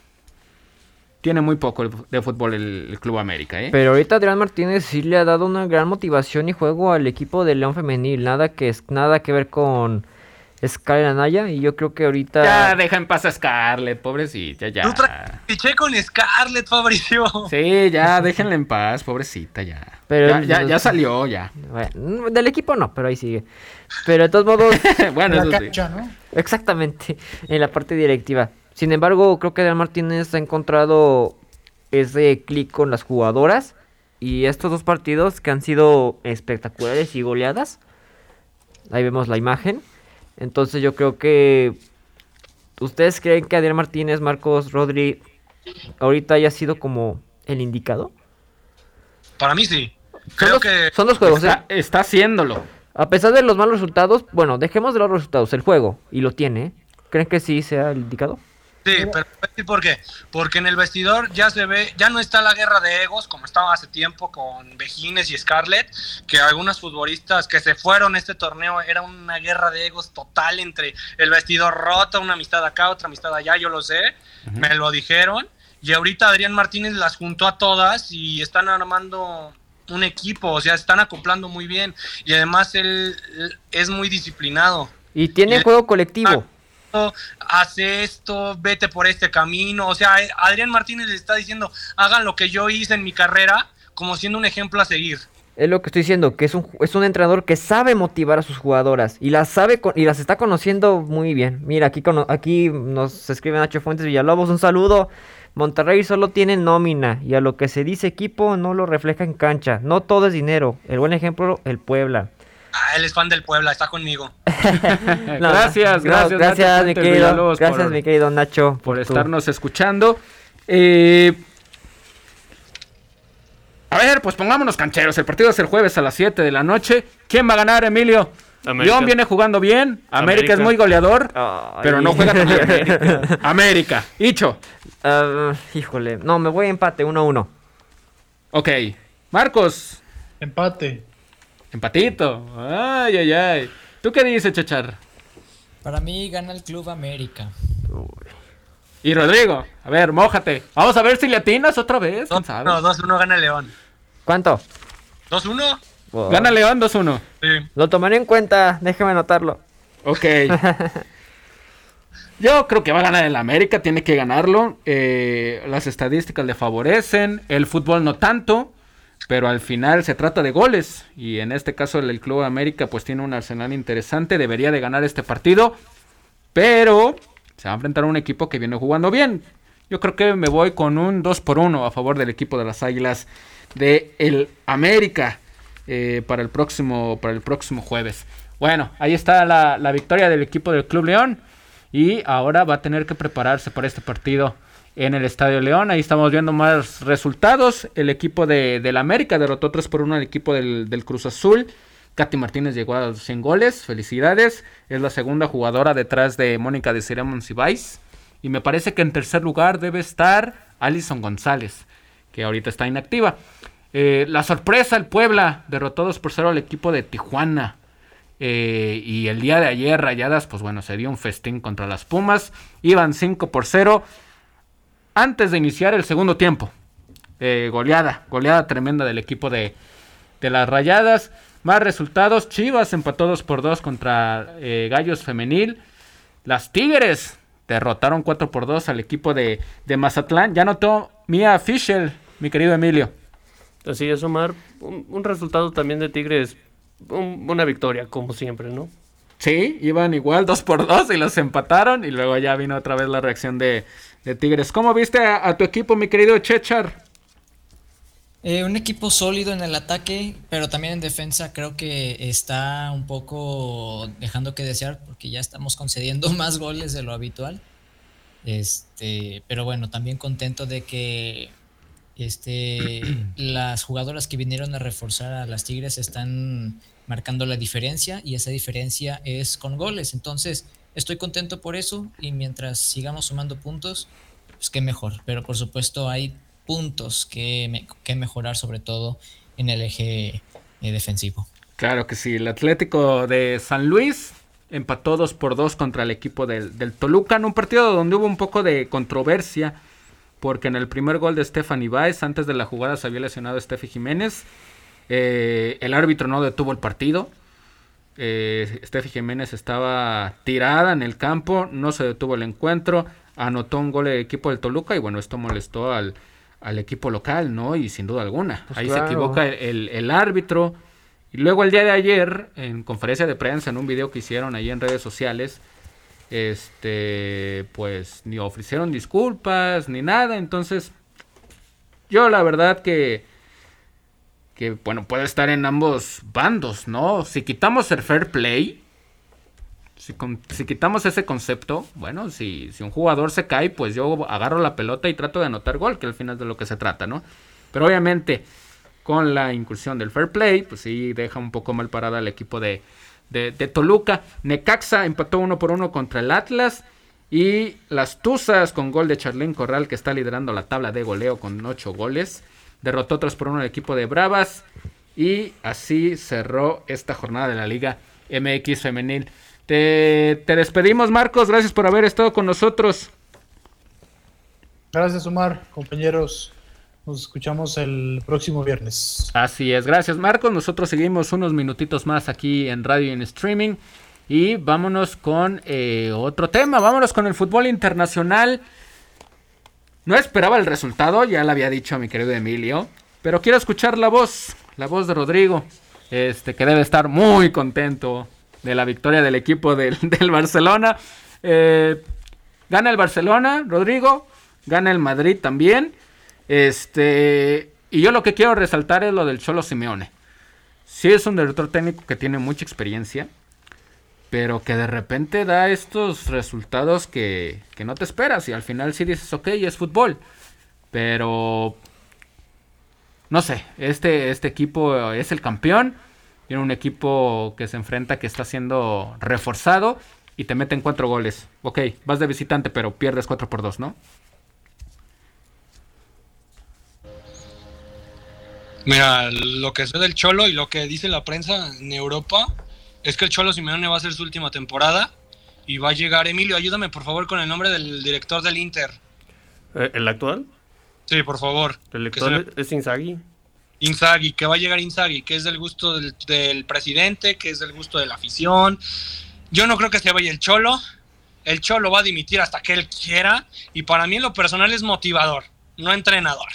Tiene muy poco de fútbol el, Club América, ¿eh? Pero ahorita Adrián Martínez sí le ha dado una gran motivación y juego al equipo de León Femenil. Nada que, es, nada que ver con Scarlett Anaya y yo creo que ahorita... Ya, deja en paz a Scarlett, pobrecita, ya. Piché con Scarlett, Fabricio. Sí, ya, déjenla en paz, pobrecita, ya. Pero ya, ya, salió, ya. Bueno, del equipo no, pero ahí sigue. Pero de todos modos... bueno, eso sí. ¿no? Exactamente, en la parte directiva. Sin embargo, creo que Adrián Martínez ha encontrado ese clic con las jugadoras y estos dos partidos que han sido espectaculares y goleadas. Ahí vemos la imagen entonces yo creo que... ¿Ustedes creen que Adrián Martínez, Marcos, Rodri, ahorita haya sido como el indicado? Para mí sí. Creo que son dos juegos. Está, ¿eh? está haciéndolo. A pesar de los malos resultados, bueno, dejemos de los resultados, el juego, y lo tiene. ¿Creen que sí sea el indicado? Sí, pero ¿por qué? Porque en el vestidor ya se ve, ya no está la guerra de egos como estaba hace tiempo con Vejines y Scarlett, que algunos futbolistas que se fueron a este torneo era una guerra de egos total entre el vestidor roto, una amistad acá, otra amistad allá, yo lo sé, me lo dijeron, y ahorita Adrián Martínez las juntó a todas y están armando un equipo, o sea, están acoplando muy bien. Y además él es muy disciplinado. Y tiene juego colectivo hace esto, vete por este camino. O sea, Adrián Martínez le está diciendo, hagan lo que yo hice en mi carrera, como siendo un ejemplo a seguir. Es lo que estoy diciendo, que es un, es un entrenador que sabe motivar a sus jugadoras y las sabe y las está conociendo muy bien. Mira, aquí, aquí nos escribe Nacho Fuentes Villalobos, un saludo. Monterrey solo tiene nómina y a lo que se dice equipo no lo refleja en cancha. No todo es dinero. El buen ejemplo, el Puebla. Ah, él es fan del Puebla, está conmigo. gracias, gracias, gracias, mi querido, gracias, mi querido Nacho, por, estarnos escuchando. Eh, a ver, pues pongámonos cancheros. El partido es el jueves a las 7 de la noche. ¿Quién va a ganar, Emilio? León viene jugando bien. América, es muy goleador. Pero no juega con América. América. Hicho. Ah, híjole. No, me voy a empate 1-1. Ok. Marcos. Empate. Empatito. Ay, ay, ay. ¿Tú qué dices, Chachar? Para mí gana el Club América. Y Rodrigo, a ver, mójate. Vamos a ver si le atinas otra vez. No, 2-1 gana León. ¿Cuánto? ¿2-1? Gana León 2-1. Sí. Lo tomaré en cuenta, déjame anotarlo. Ok. Yo creo que va a ganar el América, tiene que ganarlo. Eh, las estadísticas le favorecen, el fútbol no tanto pero al final se trata de goles y en este caso el, Club América pues tiene un arsenal interesante, debería de ganar este partido, pero se va a enfrentar a un equipo que viene jugando bien. Yo creo que me voy con un 2 por 1 a favor del equipo de las Águilas de el América eh, para, el próximo, para el próximo jueves. Bueno, ahí está la, la victoria del equipo del Club León y ahora va a tener que prepararse para este partido en el Estadio León. Ahí estamos viendo más resultados. El equipo de, del América derrotó 3 por 1 al equipo del, Cruz Azul. Katy Martínez llegó a 100 goles. Felicidades. Es la segunda jugadora detrás de Mónica de Ceremon Cibais. Y me parece que en tercer lugar debe estar Alison González, que ahorita está inactiva. Eh, la sorpresa, el Puebla derrotó 2 por 0 al equipo de Tijuana. Eh, y el día de ayer, Rayadas, pues bueno, se dio un festín contra las Pumas. Iban 5 por 0 antes de iniciar el segundo tiempo. Eh, goleada, goleada tremenda del equipo de, las Rayadas. Más resultados, Chivas empató 2 por 2 contra eh, Gallos Femenil. Las Tigres derrotaron 4 por 2 al equipo de, Mazatlán. Ya notó Mia Fischel, mi querido Emilio. Así es, Omar. Un, resultado también de Tigres, una victoria, como siempre, ¿no? Sí, iban igual 2 por 2 y los empataron. Y luego ya vino otra vez la reacción de, de Tigres. ¿Cómo viste a, tu equipo, mi querido Chechar? Eh, un equipo sólido en el ataque, pero también en defensa creo que está un poco dejando que desear porque ya estamos concediendo más goles de lo habitual. Este, pero bueno, también contento de que este, las jugadoras que vinieron a reforzar a las Tigres están marcando la diferencia y esa diferencia es con goles. Entonces, estoy contento por eso y mientras sigamos sumando puntos, pues qué mejor. Pero por supuesto hay puntos que, que mejorar, sobre todo en el eje eh, defensivo. Claro que sí, el Atlético de San Luis empató 2 por 2 contra el equipo del, del, Toluca en un partido donde hubo un poco de controversia porque en el primer gol de Stephanie Baez, antes de la jugada se había lesionado Steffi Jiménez, eh, el árbitro no detuvo el partido, eh, Steffi Jiménez estaba tirada en el campo, no se detuvo el encuentro, anotó un gol el equipo del Toluca y bueno, esto molestó al, al equipo local, ¿no? Y sin duda alguna. Pues Ahí se equivoca el, el, árbitro. Y luego el día de ayer, en conferencia de prensa, en un video que hicieron ahí en redes sociales, este, pues ni ofrecieron disculpas ni nada. Entonces, yo la verdad que, que bueno, puede estar en ambos bandos, ¿no? Si quitamos el fair play, si, quitamos ese concepto, bueno, si, un jugador se cae, pues yo agarro la pelota y trato de anotar gol, que al final es de lo que se trata, ¿no? Pero obviamente, con la incursión del fair play, pues sí deja un poco mal parada al equipo de, Toluca. Necaxa empató uno por uno contra el Atlas. Y las Tuzas con gol de Charlene Corral, que está liderando la tabla de goleo con ocho goles. Derrotó otros por uno al equipo de Bravas. Y así cerró esta jornada de la Liga MX Femenil. Te, despedimos, Marcos. Gracias por haber estado con nosotros. Gracias, Omar, compañeros. Nos escuchamos el próximo viernes. Así es, gracias Marcos. Nosotros seguimos unos minutitos más aquí en radio y en streaming. Y vámonos con eh, otro tema, vámonos con el fútbol internacional. No esperaba el resultado, ya lo había dicho mi querido Emilio, pero quiero escuchar la voz, la voz de Rodrigo, este que debe estar muy contento de la victoria del equipo del, Barcelona. Eh, gana el Barcelona, Rodrigo. Gana el Madrid también. Este. Y yo lo que quiero resaltar es lo del Cholo Simeone. Sí es un director técnico que tiene mucha experiencia. Pero que de repente da estos resultados que, que no te esperas. Y al final sí dices, ok, es fútbol. Pero. No sé, este, este equipo es el campeón tiene un equipo que se enfrenta que está siendo reforzado y te meten cuatro goles. Ok, vas de visitante, pero pierdes 4 por 2, ¿no? Mira, lo que sé del Cholo y lo que dice la prensa en Europa es que el Cholo Simeone va a ser su última temporada y va a llegar. Emilio, ayúdame por favor con el nombre del director del Inter. Eh, ¿El actual? Sí, por favor. ¿El actual es Inzaghi? Inzaghi, que va a llegar Inzaghi, que es del gusto del, presidente, que es del gusto de la afición. Yo no creo que se vaya el Cholo. El Cholo va a dimitir hasta que él quiera. Y para mí en lo personal es motivador, no entrenador.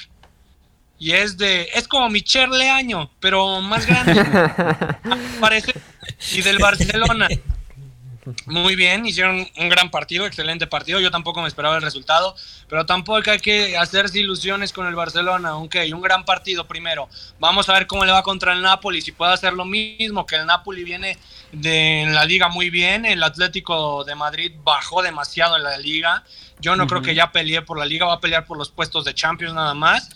Y es de. Es como Michel Leaño, pero más grande. Parece. Y del Barcelona. Muy bien, hicieron un gran partido, excelente partido. Yo tampoco me esperaba el resultado, pero tampoco hay que hacerse ilusiones con el Barcelona. aunque un gran partido primero. Vamos a ver cómo le va contra el Napoli, si puede hacer lo mismo, que el Napoli viene de la liga muy bien. El Atlético de Madrid bajó demasiado en la liga. Yo no creo que ya pelee por la liga, va a pelear por los puestos de Champions nada más.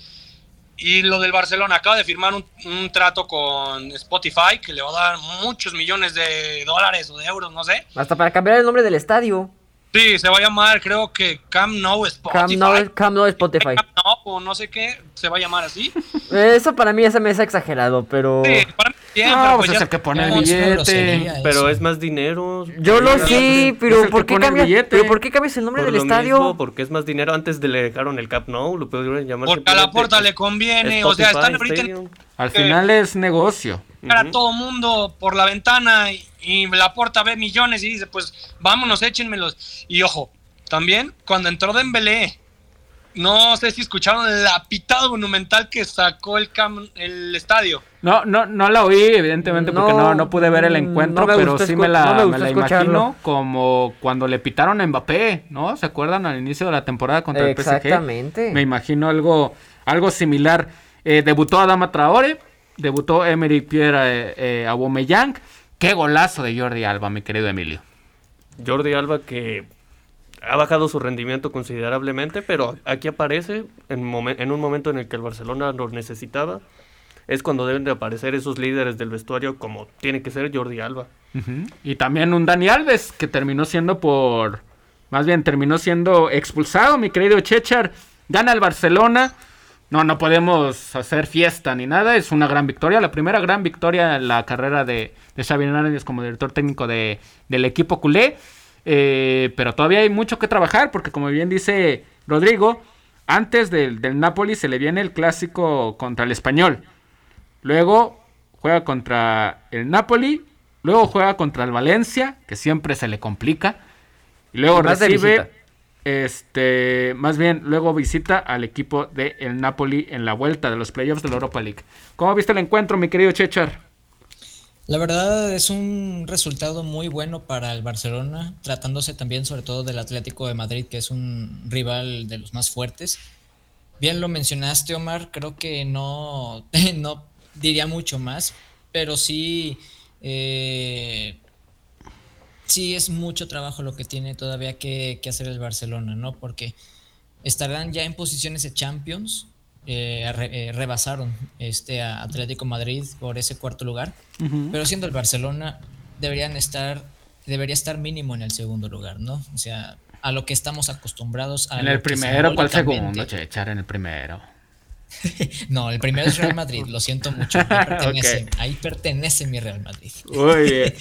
Y lo del Barcelona, acaba de firmar un, trato con Spotify que le va a dar muchos millones de dólares o de euros, no sé. Hasta para cambiar el nombre del estadio. Sí, se va a llamar, creo que Cam No Spotify. Cam No, Spotify. Cam No, o no sé qué, se va a llamar así. Eso para mí ese me es exagerado, pero... Sí, para bien, no, pero pues, pues es el que pone el billete. Pero es más dinero. Yo lo sé, pero ¿por qué, cambia, pero ¿por qué cambias el nombre del estadio? porque es más dinero. Antes de le dejaron el Cap No, lo pudieron llamar. Porque a la puerta le conviene, o sea, están ahorita... Al final es negocio. Para todo mundo por la ventana y y la puerta ve millones y dice, pues vámonos, échenmelos. Y ojo, también cuando entró Dembélé, no sé si escucharon el apitado monumental que sacó el, el estadio. No, no, no la oí, evidentemente, porque no, no pude ver el encuentro, pero sí me la, me la imagino como cuando le pitaron a Mbappé, ¿no? ¿Se acuerdan al inicio de la temporada contra el PSG? Exactamente. Me imagino algo, algo similar. Eh, debutó Adama Traore, debutó Emery Pierre eh, Aubameyang. Qué golazo de Jordi Alba, mi querido Emilio. Jordi Alba que ha bajado su rendimiento considerablemente, pero aquí aparece en, en un momento en el que el Barcelona lo necesitaba. Es cuando deben de aparecer esos líderes del vestuario como tiene que ser Jordi Alba. Y también un Dani Alves que terminó siendo por... Más bien terminó siendo expulsado, mi querido Chechar. Gana el Barcelona. No, no podemos hacer fiesta ni nada. Es una gran victoria. La primera gran victoria en la carrera de, de Xavi Hernández como director técnico de, del equipo culé. Eh, pero todavía hay mucho que trabajar porque como bien dice Rodrigo, antes del, del Napoli se le viene el clásico contra el español. Luego juega contra el Napoli. Luego juega contra el Valencia, que siempre se le complica. Y luego recibe este, más bien, luego visita al equipo de el Napoli en la vuelta de los playoffs de la Europa League. ¿Cómo viste el encuentro, mi querido Chechar? La verdad es un resultado muy bueno para el Barcelona, tratándose también sobre todo del Atlético de Madrid, que es un rival de los más fuertes. Bien lo mencionaste, Omar, creo que no, no diría mucho más, pero sí eh, sí es mucho trabajo lo que tiene todavía que, hacer el Barcelona, ¿no? Porque estarán ya en posiciones de Champions, eh, eh, rebasaron este a Atlético Madrid por ese cuarto lugar, pero siendo el Barcelona deberían estar, debería estar mínimo en el segundo lugar, ¿no? O sea, a lo que estamos acostumbrados. A en el primero, ¿cuál segundo? Che, echar en el primero. no, el primero es Real Madrid, lo siento mucho. Ahí pertenece, mi Real Madrid. Muy bien.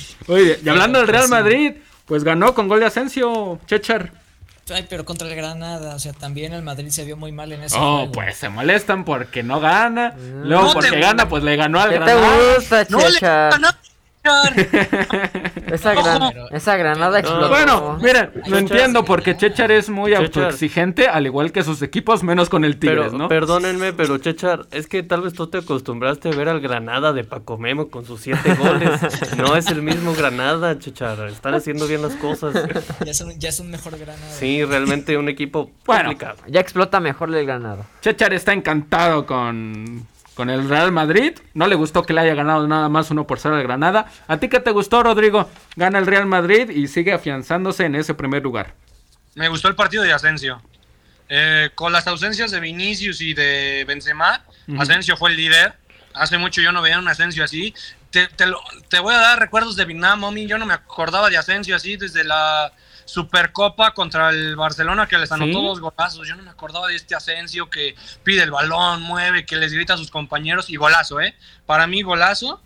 Y hablando del Real Madrid, pues ganó con gol de Asensio, Chechar. Ay, pero contra el Granada, o sea, también el Madrid se vio muy mal en ese Oh, pues se molestan porque no gana. Luego porque gana, pues le ganó al Granada. te gusta, Chechar? esa, esa granada explotó. Bueno, miren, lo entiendo porque Chechar es muy autoexigente, al igual que sus equipos, menos con el Tigres, ¿no? Perdónenme, pero Chechar, es que tal vez tú te acostumbraste a ver al Granada de Paco Memo con sus siete goles. no es el mismo Granada, Chechar. Están haciendo bien las cosas. Ya, es un mejor Granada. Sí, realmente un equipo complicado. Ya explota mejor el Granada. Chechar está encantado con con el Real Madrid. No le gustó que le haya ganado nada más uno por ser el Granada. ¿A ti qué te gustó, Rodrigo? Gana el Real Madrid y sigue afianzándose en ese primer lugar. Me gustó el partido de Asensio. Eh, con las ausencias de Vinicius y de Benzema, Asensio fue el líder. Hace mucho yo no veía un Asensio así. Te, te voy a dar recuerdos de Vietnam, Yo no me acordaba de Asensio así desde la Supercopa contra el Barcelona que les anotó dos golazos. Yo no me acordaba de este Asensio que pide el balón, mueve, que les grita a sus compañeros y golazo, ¿eh? Para mí, golazo.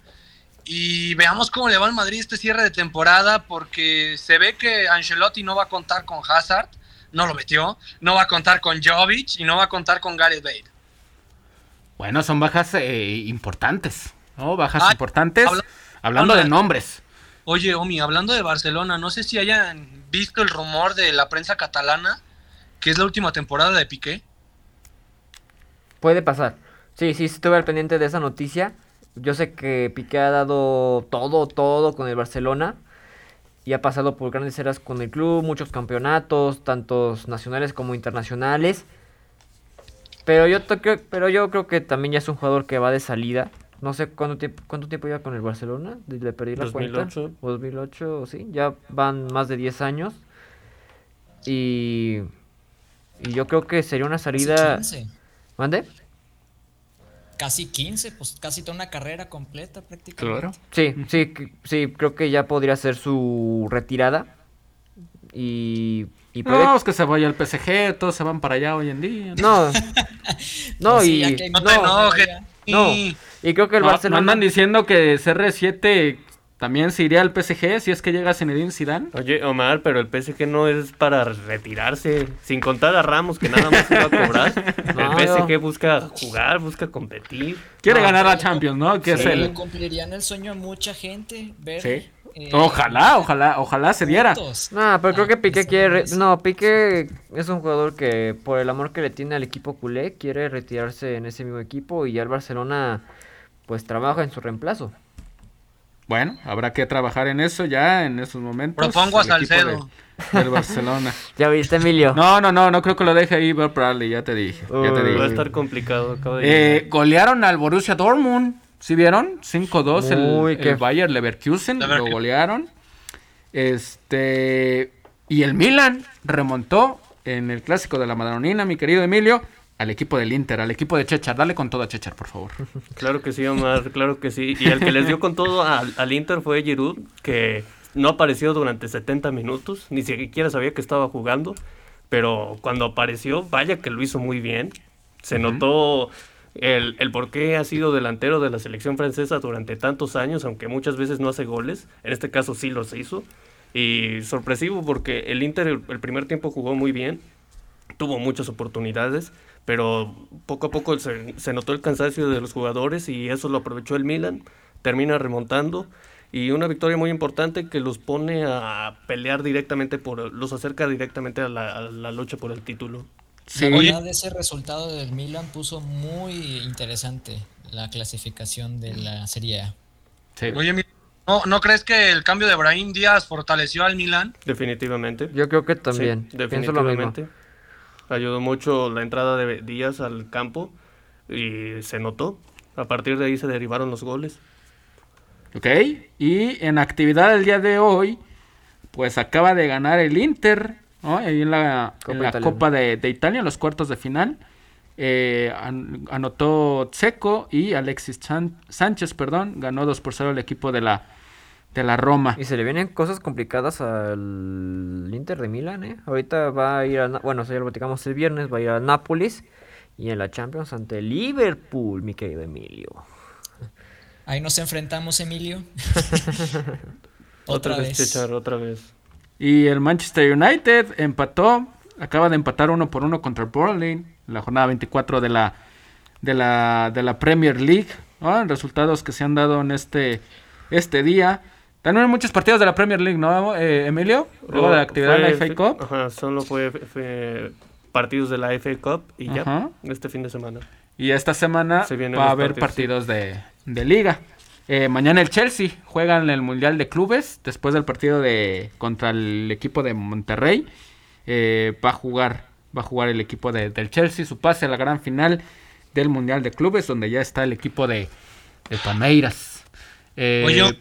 Y veamos cómo le va al Madrid este cierre de temporada porque se ve que Ancelotti no va a contar con Hazard, no lo metió, no va a contar con Jovic y no va a contar con Gareth Bale. Bueno, son bajas eh, importantes, ¿no? Bajas ah, importantes. hablando de nombres. Oye, Omi, hablando de Barcelona, no sé si hayan visto el rumor de la prensa catalana que es la última temporada de Piqué. Puede pasar. Sí, sí, estuve al pendiente de esa noticia. Yo sé que Piqué ha dado todo, todo con el Barcelona y ha pasado por grandes eras con el club, muchos campeonatos, tantos nacionales como internacionales. Pero yo, pero yo creo que también ya es un jugador que va de salida. No sé cuánto tiempo, cuánto tiempo lleva con el Barcelona, le perdí la 2008. cuenta. 2008, sí, ya van más de 10 años. Y, y yo creo que sería una salida... Casi 15. ¿Mande? Casi 15, pues casi toda una carrera completa prácticamente. Claro. Sí, sí, sí, creo que ya podría ser su retirada. Y, y puede... No, es que se vaya al PSG, todos se van para allá hoy en día. No, no, pues y... No, no, no, y creo que el Barcelona. andan diciendo que CR7 también se iría al PSG si es que llega Zinedine Zidane. Oye, Omar, pero el PSG no es para retirarse. Sin contar a Ramos, que nada más iba a cobrar. el PSG busca jugar, busca competir. Quiere ganar la Champions, ¿no? Que es el... Cumplirían el sueño a mucha gente ver ¿Sí? Eh, ojalá, ojalá, ojalá se diera. No, pero creo que Piqué quiere. No, Piqué es un jugador que, por el amor que le tiene al equipo culé, quiere retirarse en ese mismo equipo y ya el Barcelona, pues trabaja en su reemplazo. Bueno, habrá que trabajar en eso ya en esos momentos. Propongo a Salcedo. de- del Barcelona. ¿Ya viste, Emilio? No, no, no, no creo que lo deje ahí Bob Bradley, ya te dije. Ya te Uy. dije. Va a estar complicado. acabo de Eh, golearon al Borussia Dortmund. ¿Sí vieron? 5-2 el, Uy, el qué- Bayer Leverkusen. Lo Leverkusen. golearon. Este. Y el Milan remontó en el clásico de la Madronina, mi querido Emilio, al equipo del Inter, al equipo de Chechar. Dale con todo a Chechar, por favor. Claro que sí, Omar, claro que sí. Y el que les dio con todo al, al Inter fue Giroud, que no apareció durante 70 minutos, ni siquiera sabía que estaba jugando, pero cuando apareció, vaya que lo hizo muy bien. Se notó el, el por qué ha sido delantero de la selección francesa durante tantos años, aunque muchas veces no hace goles, en este caso sí los hizo. Y sorpresivo porque el Inter el, primer tiempo jugó muy bien, tuvo muchas oportunidades, pero poco a poco se, se notó el cansancio de los jugadores y eso lo aprovechó el Milan, termina remontando y una victoria muy importante que los pone a pelear directamente por, los acerca directamente a la, a la lucha por el título. Sí. La verdad, ese resultado del Milan puso muy interesante la clasificación de la Serie A. Sí. Oye, ¿no, ¿no crees que el cambio de Brahim Díaz fortaleció al Milan? Definitivamente. Yo creo que también. Sí, Pienso lo mismo. definitivamente. Ayudó mucho la entrada de Díaz al campo y se notó. A partir de ahí se derivaron los goles. Ok. Y en actividad del día de hoy, pues acaba de ganar el Inter, ¿no? Ahí en la, Copa en la Italiana. Copa de, de Italia, en los cuartos de final. Eh, an- anotó Tseco y Alexis Chan- Sánchez, perdón, ganó 2 por 0 el equipo de la, de la Roma. Y se le vienen cosas complicadas al Inter de Milán, ¿eh? Ahorita va a ir al... Bueno, eso ya lo platicamos el viernes, va a ir al Nápoles y en la Champions ante el Liverpool, mi querido Emilio. Ahí nos enfrentamos, Emilio. Otra, Otra vez, vez. Chechar, otra vez. Y el Manchester United empató, acaba de empatar uno por uno contra el Burnley en la jornada 24 de la, de la, de la Premier League. ¿no? Resultados que se han dado en este, este día. También muchos partidos de la Premier League, ¿no, eh, Emilio? Luego de la actividad de la Fue- FA Cup. Ajá, solo fue, fue partidos de la FA Cup y Ajá. ya, este fin de semana. Y esta semana Se va a haber partidos, partidos de, de liga. Eh, mañana el Chelsea juega en el Mundial de Clubes. Después del partido de contra el equipo de Monterrey. eh, va a jugar. Va a jugar el equipo de- del Chelsea. Su pase a la gran final del Mundial de Clubes. Donde ya está el equipo de, de Palmeiras. Eh, Oye.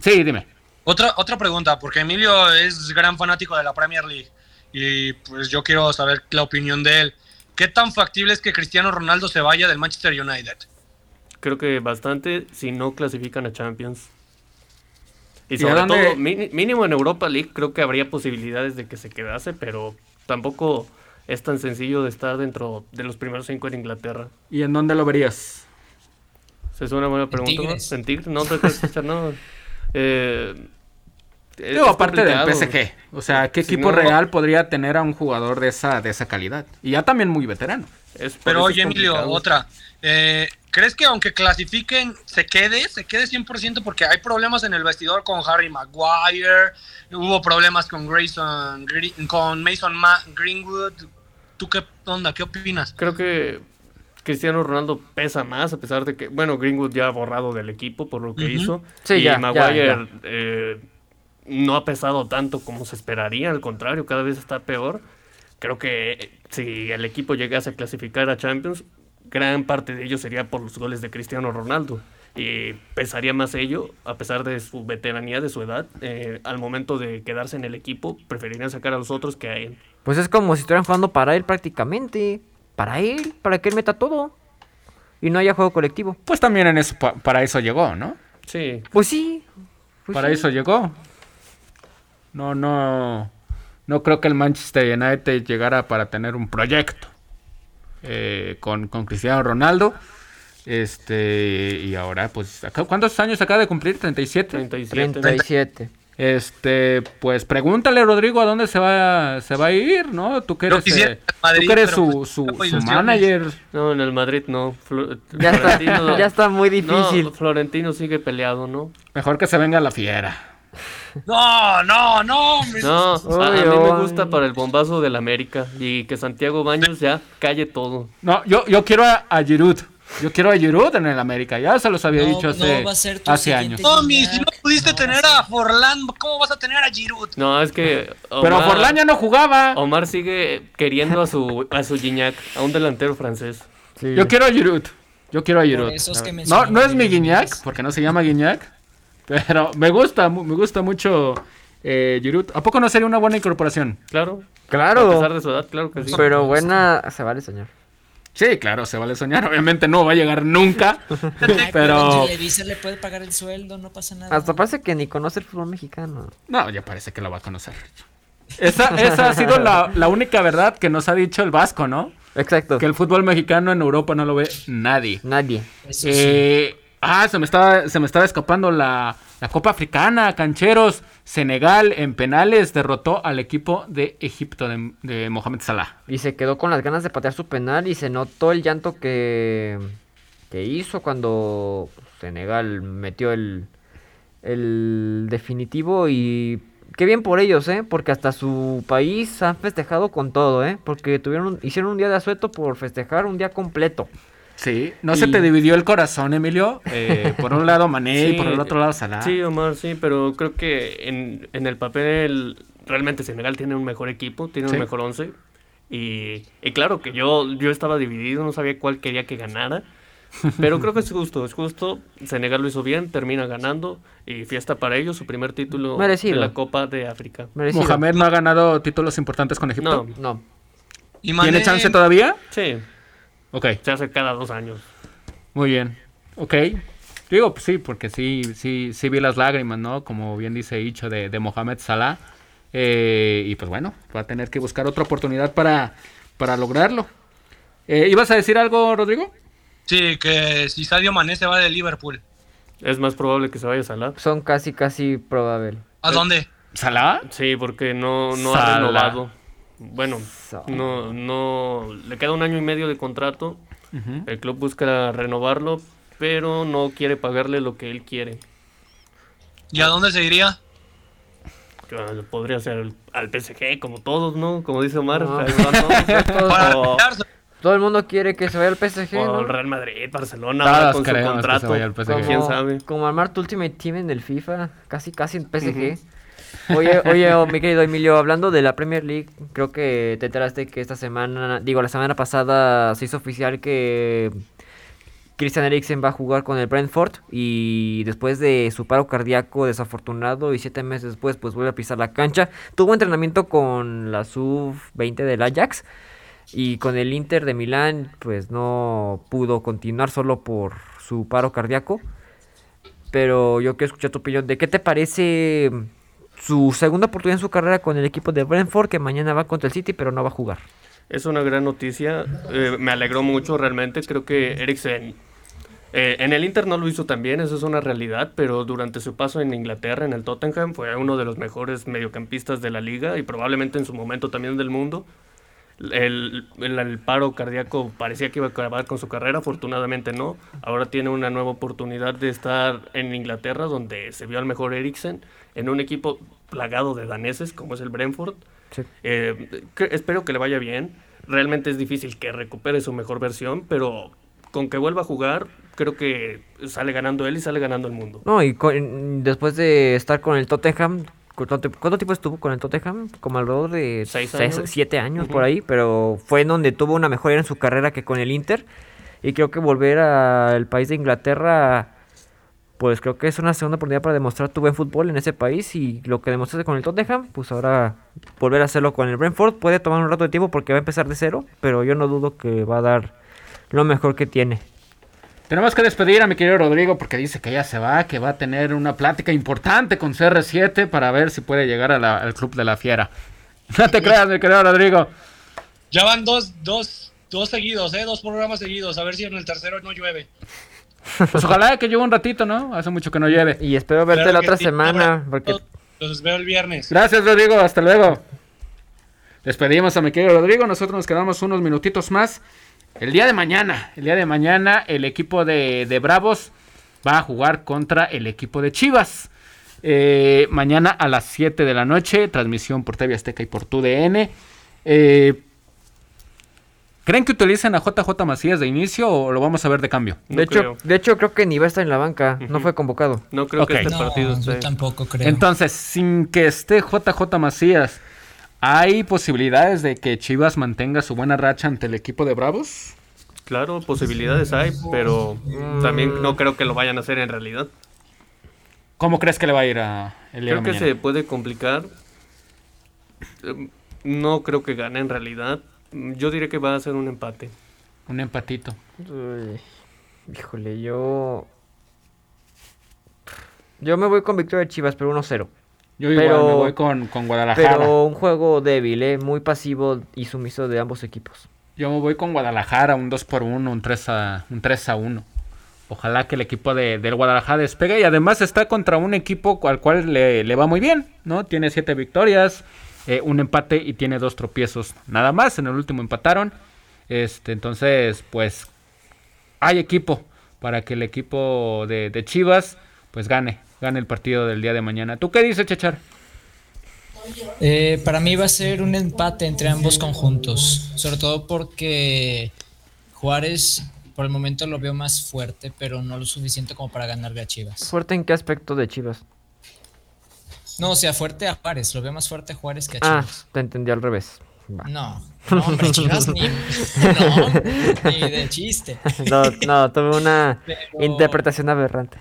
Sí, dime. Otra, otra pregunta, porque Emilio es gran fanático de la Premier League y pues yo quiero saber la opinión de él. ¿Qué tan factible es que Cristiano Ronaldo se vaya del Manchester United? Creo que bastante si no clasifican a Champions. Y ¿Y a sobre todo, mínimo en Europa League, creo que habría posibilidades de que se quedase, pero tampoco es tan sencillo de estar dentro de los primeros cinco en Inglaterra. ¿Y en dónde lo verías? ¿Se es una buena pregunta? Tigres. ¿En Tigres? No, te Richard, no. Eh, Digo, aparte del. PSG. O sea, ¿qué Si equipo no- real podría tener a un jugador de esa, de esa calidad? Y ya también muy veterano. Es- Pero oye Emilio, otra. Eh, ¿Crees que aunque clasifiquen se quede? ¿Se quede 100%? Porque hay problemas en el vestidor con Harry Maguire, hubo problemas con Grayson, con Mason Ma- Greenwood. ¿Tú qué onda? ¿Qué opinas? Creo que Cristiano Ronaldo pesa más, a pesar de que, bueno, Greenwood ya ha borrado del equipo por lo que hizo. Sí, y ya, Maguire ya, ya. eh, no ha pesado tanto como se esperaría, al contrario, cada vez está peor. Creo que eh, si el equipo llegase a clasificar a Champions, gran parte de ello sería por los goles de Cristiano Ronaldo. Y pesaría más ello, a pesar de su veteranía, de su edad. eh, al momento de quedarse en el equipo, preferirían sacar a los otros que a él. Pues es como si estuvieran jugando para él prácticamente. Para él, para que él meta todo. Y no haya juego colectivo. Pues también en eso, pa- para eso llegó, ¿no? Sí, Pues sí. pues para sí. eso llegó. No, no. No creo que el Manchester United llegara para tener un proyecto eh, con, con Cristiano Ronaldo. Este, y ahora, pues, ¿cuántos años acaba de cumplir? 37. 37. 37. Este, pues pregúntale, Rodrigo, a dónde se va, se va a ir, ¿no? Tú que eres, eh, Madrid, tú que eres su, pues, su, su manager. No, en el Madrid no. Flo- Ya está, Florentino- ya está muy difícil. No, Florentino sigue peleado, ¿no? Mejor que se venga la fiera. No, no, no. mis- No, a, mí me gusta para el bombazo del América y que Santiago Baños ya calle todo. No, yo, yo quiero a, a Giroud. Yo quiero a Giroud en el América. Ya se los había No, dicho no hace, va a ser tu hace siguiente años. No, mi, si no pudiste tener a Forlán, ¿cómo vas a tener a Giroud? No, es que. Pero Forlán ya no jugaba. Omar sigue queriendo a su, a su Gignac, a un delantero francés. Yo quiero a Giroud. Yo quiero a Giroud. no, no es mi Guiñac, porque no se llama Guiñac. Pero me gusta, me gusta mucho eh, Giroud. ¿A poco no sería una buena incorporación? Claro. Claro. A pesar de su edad, claro que sí. Pero buena, se vale soñar. Sí, claro, se vale soñar. Obviamente no va a llegar nunca. pero. Si le puede pagar el sueldo, no pasa nada. Hasta parece que ni conoce el fútbol mexicano. No, ya parece que lo va a conocer. Esa, esa ha sido la, la única verdad que nos ha dicho el Vasco, ¿no? Exacto. Que el fútbol mexicano en Europa no lo ve nadie. Nadie. Eh, ah, se me estaba, se me estaba escapando la, la Copa Africana, cancheros. Senegal en penales derrotó al equipo de Egipto de, Mohamed Salah. Y se quedó con las ganas de patear su penal y se notó el llanto que, que hizo cuando Senegal metió el, el definitivo y qué bien por ellos, ¿eh? Porque hasta su país han festejado con todo, ¿eh? Porque tuvieron, hicieron un día de asueto por festejar un día completo. Sí, ¿no se te dividió el corazón, Emilio? Eh, por un lado Mané y por el otro lado Salah. Sí, Omar, sí, pero creo que en, en el papel realmente Senegal tiene un mejor equipo, tiene un mejor once. Y, y, claro que yo, yo estaba dividido, no sabía cuál quería que ganara. Pero creo que es justo, es justo. Senegal lo hizo bien, termina ganando y fiesta para ellos, su primer título Merecido. de la Copa de África. Mohamed no ha ganado títulos importantes con Egipto. No, no. ¿Tiene chance todavía? Sí. Ok. Se hace cada dos años. Muy bien. Ok. Digo, pues sí, porque sí, sí, sí vi las lágrimas, ¿no? Como bien dice Icho de, de Mohamed Salah. Eh, y pues bueno, va a tener que buscar otra oportunidad para, para lograrlo. Eh, ¿Ibas a decir algo, Rodrigo? Sí, que si Sadio Mané se va de Liverpool. Es más probable que se vaya a Salah. Son casi, casi probable. ¿A dónde? ¿Salah? Sí, porque no, no ha renovado. Bueno, no, no, le queda un año y medio de contrato. El club busca renovarlo, pero no quiere pagarle lo que él quiere. ¿Y a dónde se iría? Podría ser al PSG, como todos, ¿no? Como dice Omar. Todo el mundo quiere que se vaya al PSG, o el Real Madrid, Barcelona, con su contrato. Como, ¿Quién sabe? Como armar tu Ultimate Team en el FIFA, casi casi en PSG. Oye, oye, oh, mi querido Emilio, hablando de la Premier League, creo que te enteraste que esta semana, digo, la semana pasada se hizo oficial que Christian Eriksen va a jugar con el Brentford y después de su paro cardíaco desafortunado y siete meses después, pues vuelve a pisar la cancha. Tuvo entrenamiento con la sub-20 del Ajax y con el Inter de Milán, pues no pudo continuar solo por su paro cardíaco. Pero yo quiero escuchar tu opinión. ¿De qué te parece su segunda oportunidad en su carrera con el equipo de Brentford, que mañana va contra el City, pero no va a jugar. Es una gran noticia, eh, me alegró mucho realmente, creo que Eriksen eh, en el Inter no lo hizo tan bien, eso es una realidad, pero durante su paso en Inglaterra, en el Tottenham, fue uno de los mejores mediocampistas de la liga y probablemente en su momento también del mundo. El, el, paro cardíaco parecía que iba a acabar con su carrera, afortunadamente no. Ahora tiene una nueva oportunidad de estar en Inglaterra, donde se vio al mejor Eriksen, en un equipo plagado de daneses, como es el Brentford. Eh, espero que le vaya bien. Realmente es difícil que recupere su mejor versión, pero con que vuelva a jugar, creo que sale ganando él y sale ganando el mundo. No, y después de estar con el Tottenham, ¿Cuánto, tiempo estuvo con el Tottenham? Como alrededor de seis años. siete años por ahí, pero fue en donde tuvo una mejora en su carrera que con el Inter. Y creo que volver al país de Inglaterra, pues creo que es una segunda oportunidad para demostrar tu buen fútbol en ese país. Y lo que demostraste con el Tottenham, pues ahora volver a hacerlo con el Brentford puede tomar un rato de tiempo porque va a empezar de cero, pero yo no dudo que va a dar lo mejor que tiene. Tenemos que despedir a mi querido Rodrigo porque dice que ya se va, que va a tener una plática importante con CR7 para ver si puede llegar al club de la fiera. No te creas, mi querido Rodrigo. Ya van dos, dos, dos seguidos, ¿eh? Dos programas seguidos. A ver si en el tercero no llueve. Pues ojalá que llueva un ratito, ¿no? Hace mucho que no llueve. Y espero verte la otra semana. Porque... Los veo el viernes. Gracias, Rodrigo. Hasta luego. Despedimos a mi querido Rodrigo. Nosotros nos quedamos unos minutitos más. El día de mañana, el día de mañana, el equipo de, Bravos va a jugar contra el equipo de Chivas. Eh, mañana a las 7 de la noche, transmisión por TV Azteca y por TUDN. Eh, ¿Creen que utilicen a JJ Macías de inicio o lo vamos a ver de cambio? de, hecho, de hecho, creo que ni va a estar en la banca. No fue convocado. No creo que este No, partido yo esté. tampoco creo. Entonces, sin que esté JJ Macías, ¿hay posibilidades de que Chivas mantenga su buena racha ante el equipo de Bravos? Claro, posibilidades hay, pero también no creo que lo vayan a hacer en realidad. ¿Cómo crees que le va a ir a el día Creo de que mañana? se puede complicar. Eh, No creo que gane en realidad. Yo diré que va a ser un empate. Un empatito. Uy, híjole, yo. Yo me voy con victoria de Chivas, pero 1-0. Yo igual Pero- me voy con, con Guadalajara. Pero un juego débil, ¿eh? Muy pasivo y sumiso de ambos equipos. Yo me voy con Guadalajara, un 2 por 1, un 3 a, un 3 a 1. Ojalá que el equipo de, del Guadalajara despegue y además está contra un equipo al cual le, le va muy bien, ¿no? Tiene siete victorias, eh, un empate y tiene dos tropiezos. Nada más, en el último empataron. Este, entonces, pues hay equipo para que el equipo de, de Chivas pues gane, gane el partido del día de mañana. ¿Tú qué dices, Chechar? Eh, para mí va a ser un empate entre ambos conjuntos, sobre todo porque Juárez por el momento lo veo más fuerte, pero no lo suficiente como para ganarle a Chivas. ¿Fuerte en qué aspecto de Chivas? No, o sea, fuerte a Juárez, lo veo más fuerte a Juárez que a Ah, Chivas. te entendí al revés. Va. No, no, hombre, Chivas ni, no, ni de chiste. No, no, tuve una Pero- interpretación aberrante.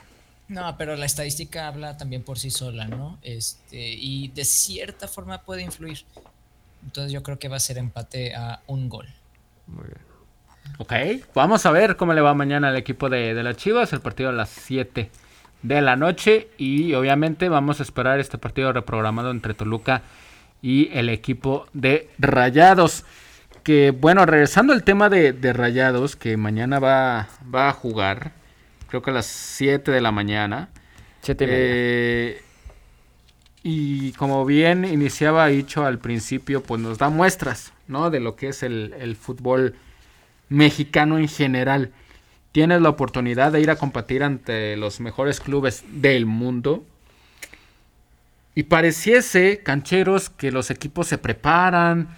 No, pero la estadística habla también por sí sola, ¿no? Este, y de cierta forma puede influir. Entonces yo creo que va a ser empate a un gol. Muy bien. Ok, vamos a ver cómo le va mañana al equipo de, de las Chivas, el partido a las 7 de la noche y obviamente vamos a esperar este partido reprogramado entre Toluca y el equipo de Rayados. Que bueno, regresando al tema de, de Rayados, que mañana va, va a jugar, creo que a las 7 de la mañana. Eh, y como bien iniciaba dicho al principio, pues nos da muestras, ¿no? De lo que es el, el fútbol mexicano en general. Tienes la oportunidad de ir a competir ante los mejores clubes del mundo. Y pareciese, cancheros, que los equipos se preparan,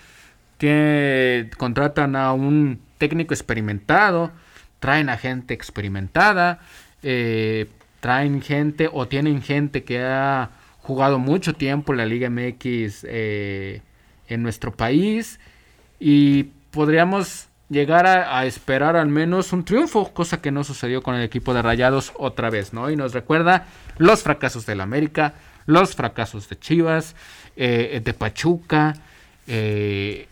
tiene- contratan a un técnico experimentado, traen a gente experimentada, eh, traen gente o tienen gente que ha jugado mucho tiempo en la Liga MX eh, en nuestro país y podríamos llegar a, a esperar al menos un triunfo, cosa que no sucedió con el equipo de Rayados otra vez, ¿no? Y nos recuerda los fracasos del América, los fracasos de Chivas, eh, de Pachuca, eh,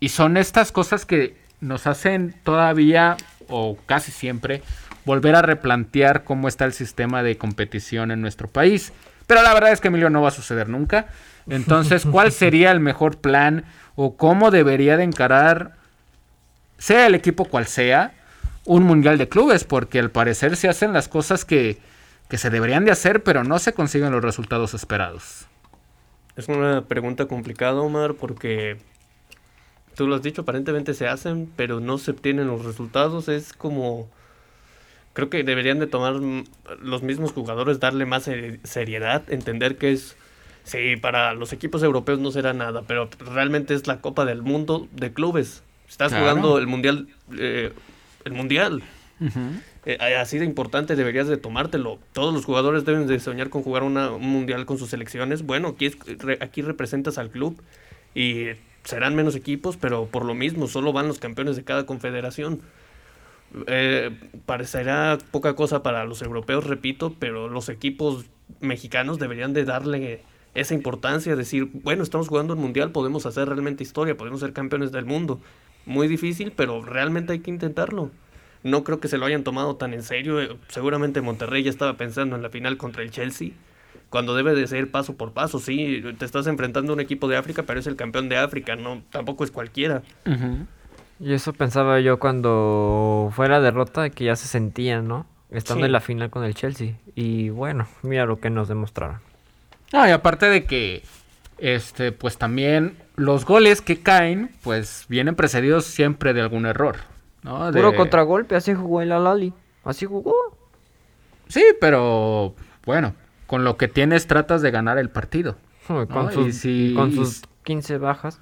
y son estas cosas que nos hacen todavía, o casi siempre, volver a replantear cómo está el sistema de competición en nuestro país. Pero la verdad es que Emilio no va a suceder nunca. Entonces, ¿cuál sería el mejor plan o cómo debería de encarar, sea el equipo cual sea, un mundial de clubes? Porque al parecer se hacen las cosas que, que se deberían de hacer, pero no se consiguen los resultados esperados. Es una pregunta complicada, Omar, porque tú lo has dicho, aparentemente se hacen, pero no se obtienen los resultados. Es como... Creo que deberían de tomar los mismos jugadores, darle más seri- seriedad, entender que es... Sí, para los equipos europeos no será nada, pero realmente es la Copa del Mundo de clubes. Estás Claro. jugando el Mundial... eh, el Mundial. Eh, así de importante deberías de tomártelo. Todos los jugadores deben de soñar con jugar una- un mundial con sus selecciones. Bueno, aquí, es- re- aquí representas al club y serán menos equipos, pero por lo mismo solo van los campeones de cada confederación. Eh, parecerá poca cosa para los europeos, repito, pero los equipos mexicanos deberían de darle esa importancia, decir, bueno, estamos jugando un mundial, podemos hacer realmente historia, podemos ser campeones del mundo. Muy difícil, pero realmente hay que intentarlo. No creo que se lo hayan tomado tan en serio. eh, Seguramente Monterrey ya estaba pensando en la final contra el Chelsea. Cuando debe de ser paso por paso, sí, te estás enfrentando a un equipo de África, pero es el campeón de África, no, tampoco es cualquiera. Y eso pensaba yo cuando fue la derrota que ya se sentía, ¿no? Estando Sí. en la final con el Chelsea. Y bueno, mira lo que nos demostraron. No, y aparte de que, este, pues también los goles que caen, pues vienen precedidos siempre de algún error, ¿no? Puro contragolpe, así jugó el Alali. Así jugó. Sí, pero bueno, con lo que tienes tratas de ganar el partido. Con, No, y sus, si- con y sus s- 15 bajas.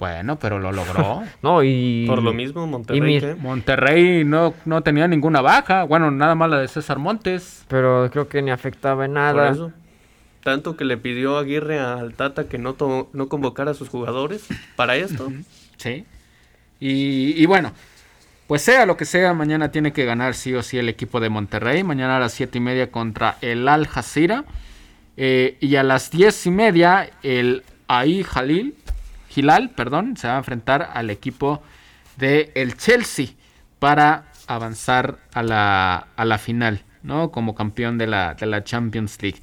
Bueno, pero lo logró. no, y. Por lo mismo, Monterrey. Monterrey no, no tenía ninguna baja. Bueno, nada más la de César Montes. Pero creo que ni afectaba en nada. Tanto que le pidió Aguirre al Tata que no, no convocara a sus jugadores para esto. Sí. Y, bueno, pues sea lo que sea, mañana tiene que ganar sí o sí el equipo de Monterrey. Mañana a las siete y media contra el Al Jazeera. Eh, y a las diez y media el Ahí Jalil, Gilal, perdón, se va a enfrentar al equipo de el Chelsea para avanzar a la, a la final, ¿no? Como campeón de la, de la Champions League.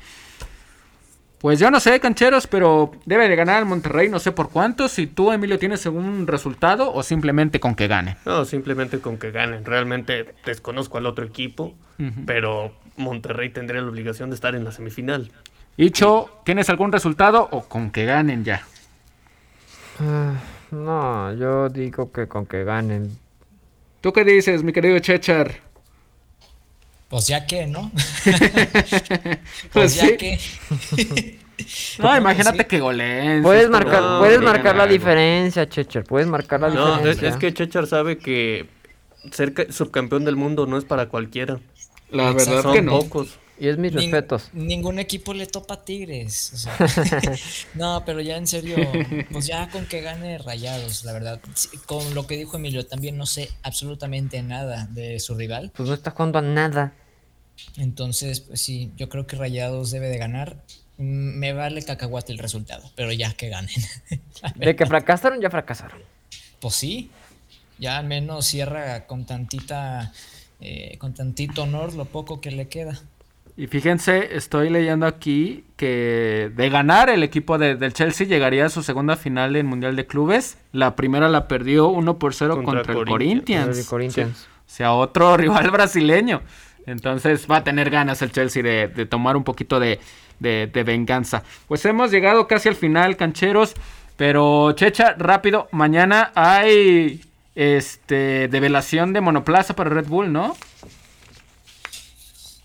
Pues yo no sé, cancheros, pero debe de ganar el Monterrey, no sé por cuánto. Si tú, Emilio, tienes algún resultado o simplemente con que gane. No, simplemente con que ganen. Realmente desconozco al otro equipo, pero Monterrey tendría la obligación de estar en la semifinal. Icho, ¿tienes algún resultado o con que ganen ya? Ah, no, yo digo que con que ganen. ¿Tú qué dices, mi querido Chechar? Pues ya que, ¿no? pues, pues ya que. no, imagínate que goleen. Puedes marcar, puedes marcar la diferencia, Chechar. Puedes marcar la diferencia. Es, es que Chechar sabe que ser subcampeón del mundo no es para cualquiera. La verdad Son que no. pocos. Y es mis respetos. Ningún equipo le topa a Tigres. no, pero ya en serio, pues ya con que gane Rayados, la verdad. Con lo que dijo Emilio, también no sé absolutamente nada de su rival. Pues no está jugando a nada. Entonces, pues sí, yo creo que Rayados debe de ganar. Mm, me vale cacahuate el resultado, pero ya que ganen. de que fracasaron, ya fracasaron. Pues sí, ya al menos cierra con tantita, eh, con tantito honor lo poco que le queda. Y fíjense, estoy leyendo aquí que de ganar el equipo del Chelsea llegaría a su segunda final en Mundial de Clubes. La primera la perdió 1 por 0 contra, el Corinthians. O sea, otro rival brasileño. Entonces va a tener ganas el Chelsea de, tomar un poquito de, de, venganza. Pues hemos llegado casi al final, cancheros. Pero Checha, rápido, mañana hay este develación de monoplaza para Red Bull, ¿no?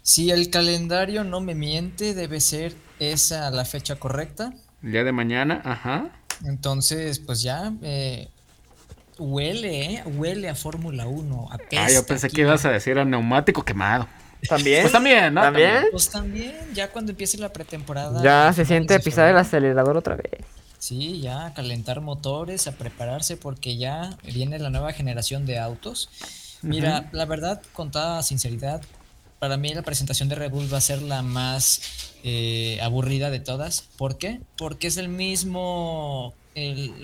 Si el calendario no me miente, debe ser esa la fecha correcta. El día de mañana, ajá. Entonces, pues ya, eh, huele, ¿eh? Huele a Fórmula 1. Ah, yo pensé que ibas a decir a neumático quemado. ¿También? Pues también, ¿no? ¿También? Pues también, ya cuando empiece la pretemporada. Ya se siente pisar el acelerador otra vez. Sí, ya a calentar motores, a prepararse porque ya viene la nueva generación de autos. Mira, la verdad, con toda sinceridad, para mí la presentación de Red Bull va a ser la más eh, aburrida de todas. ¿Por qué? Porque es el mismo, el,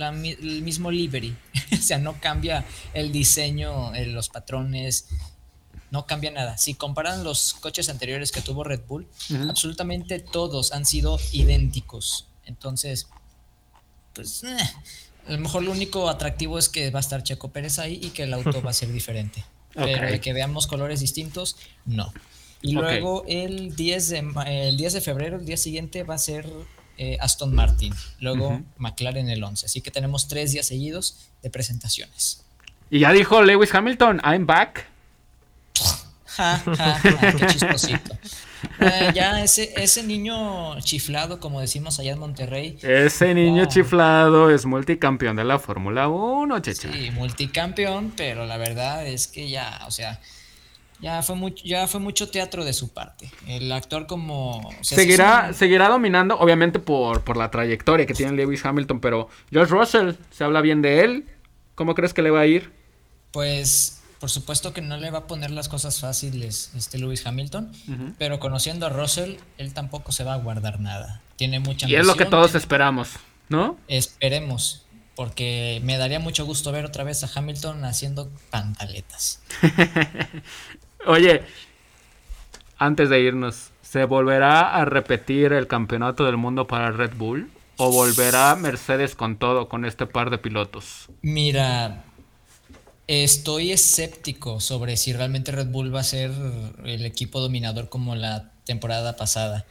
mismo livery. o sea, no cambia el diseño, los patrones, no cambia nada. Si comparan los coches anteriores que tuvo Red Bull, absolutamente todos han sido idénticos. Entonces, pues, eh, a lo mejor lo único atractivo es que va a estar Checo Pérez ahí y que el auto va a ser diferente. Pero de que veamos colores distintos, no. Y luego el 10, de, el 10 de febrero, el día siguiente, va a ser eh, Aston Martin. Luego McLaren el 11. Así que tenemos tres días seguidos de presentaciones. Y ya dijo Lewis Hamilton, I'm back. qué chisposito. Eh, ya ese, ese niño chiflado, como decimos allá en Monterrey. Ese niño chiflado es multicampeón de la Fórmula 1, checha. Sí, multicampeón, pero la verdad es que ya, o sea, ya fue mucho, ya fue mucho teatro de su parte. El actor como seguirá, seguirá dominando, obviamente por, por la trayectoria que tiene Lewis Hamilton, pero George Russell, se habla bien de él. ¿Cómo crees que le va a ir? Pues por supuesto que no le va a poner las cosas fáciles este Lewis Hamilton, pero conociendo a Russell, él tampoco se va a guardar nada. Tiene mucha Y es lo que todos esperamos, ¿no? Esperemos, porque me daría mucho gusto ver otra vez a Hamilton haciendo pantaletas. Oye, antes de irnos, ¿se volverá a repetir el campeonato del mundo para Red Bull? ¿O volverá Mercedes con todo, con este par de pilotos? Mira, Estoy escéptico sobre si realmente Red Bull va a ser el equipo dominador como la temporada pasada.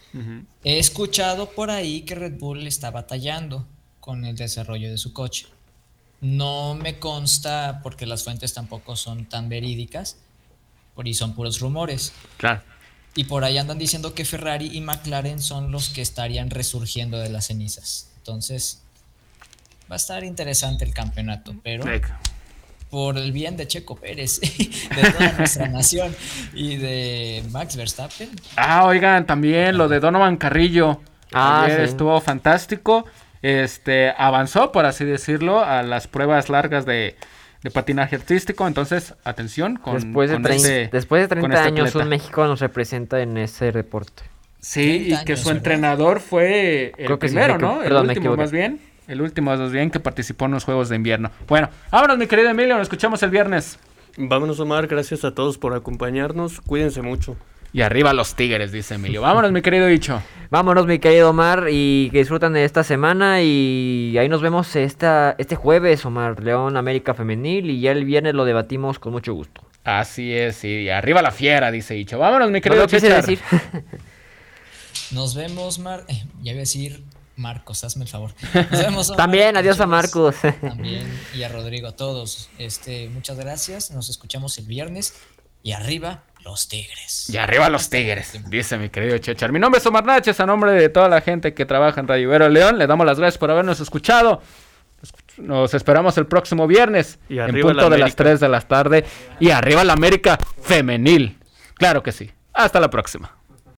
He escuchado por ahí que Red Bull está batallando con el desarrollo de su coche. No me consta porque las fuentes tampoco son tan verídicas, por ahí son puros rumores. Claro. Y por ahí andan diciendo que Ferrari y McLaren son los que estarían resurgiendo de las cenizas. Entonces, va a estar interesante el campeonato, pero por el bien de Checo Pérez, de toda nuestra nación y de Max Verstappen. Ah, oigan, también lo de Donovan Carrillo. Ah, estuvo fantástico. Este avanzó, por así decirlo, a las pruebas largas de, patinaje artístico. Entonces, atención con después de, este, después de 30 este años un México nos representa en ese reporte. Sí, y que su entrenador fue el primero, ¿no? el último más bien. El último más bien que participó en los Juegos de Invierno. Bueno, vámonos mi querido Emilio, nos escuchamos el viernes. Vámonos Omar, gracias a todos por acompañarnos, cuídense mucho. Y arriba los Tigres, dice Emilio. Vámonos mi querido Dicho. Vámonos mi querido Omar y que disfrutan de esta semana y ahí nos vemos esta, este jueves Omar, León América Femenil y ya el viernes lo debatimos con mucho gusto. Así es, y arriba la fiera, dice Dicho. Vámonos mi querido no decir. Nos vemos, Mar. Eh, ya voy a decir Marcos, hazme el favor. Nos vemos. También, adiós a Marcos. También, y a Rodrigo, a todos. Este, muchas gracias. Nos escuchamos el viernes. Y arriba, los Tigres. Y arriba los Tigres, dice mi querido Chechar. Mi nombre es Omar Naches, a nombre de toda la gente que trabaja en Radio Ibero León. Le damos las gracias por habernos escuchado. Nos esperamos el próximo viernes y en punto de las 3 de la tarde. Y arriba la América femenil. Claro que sí. Hasta la próxima.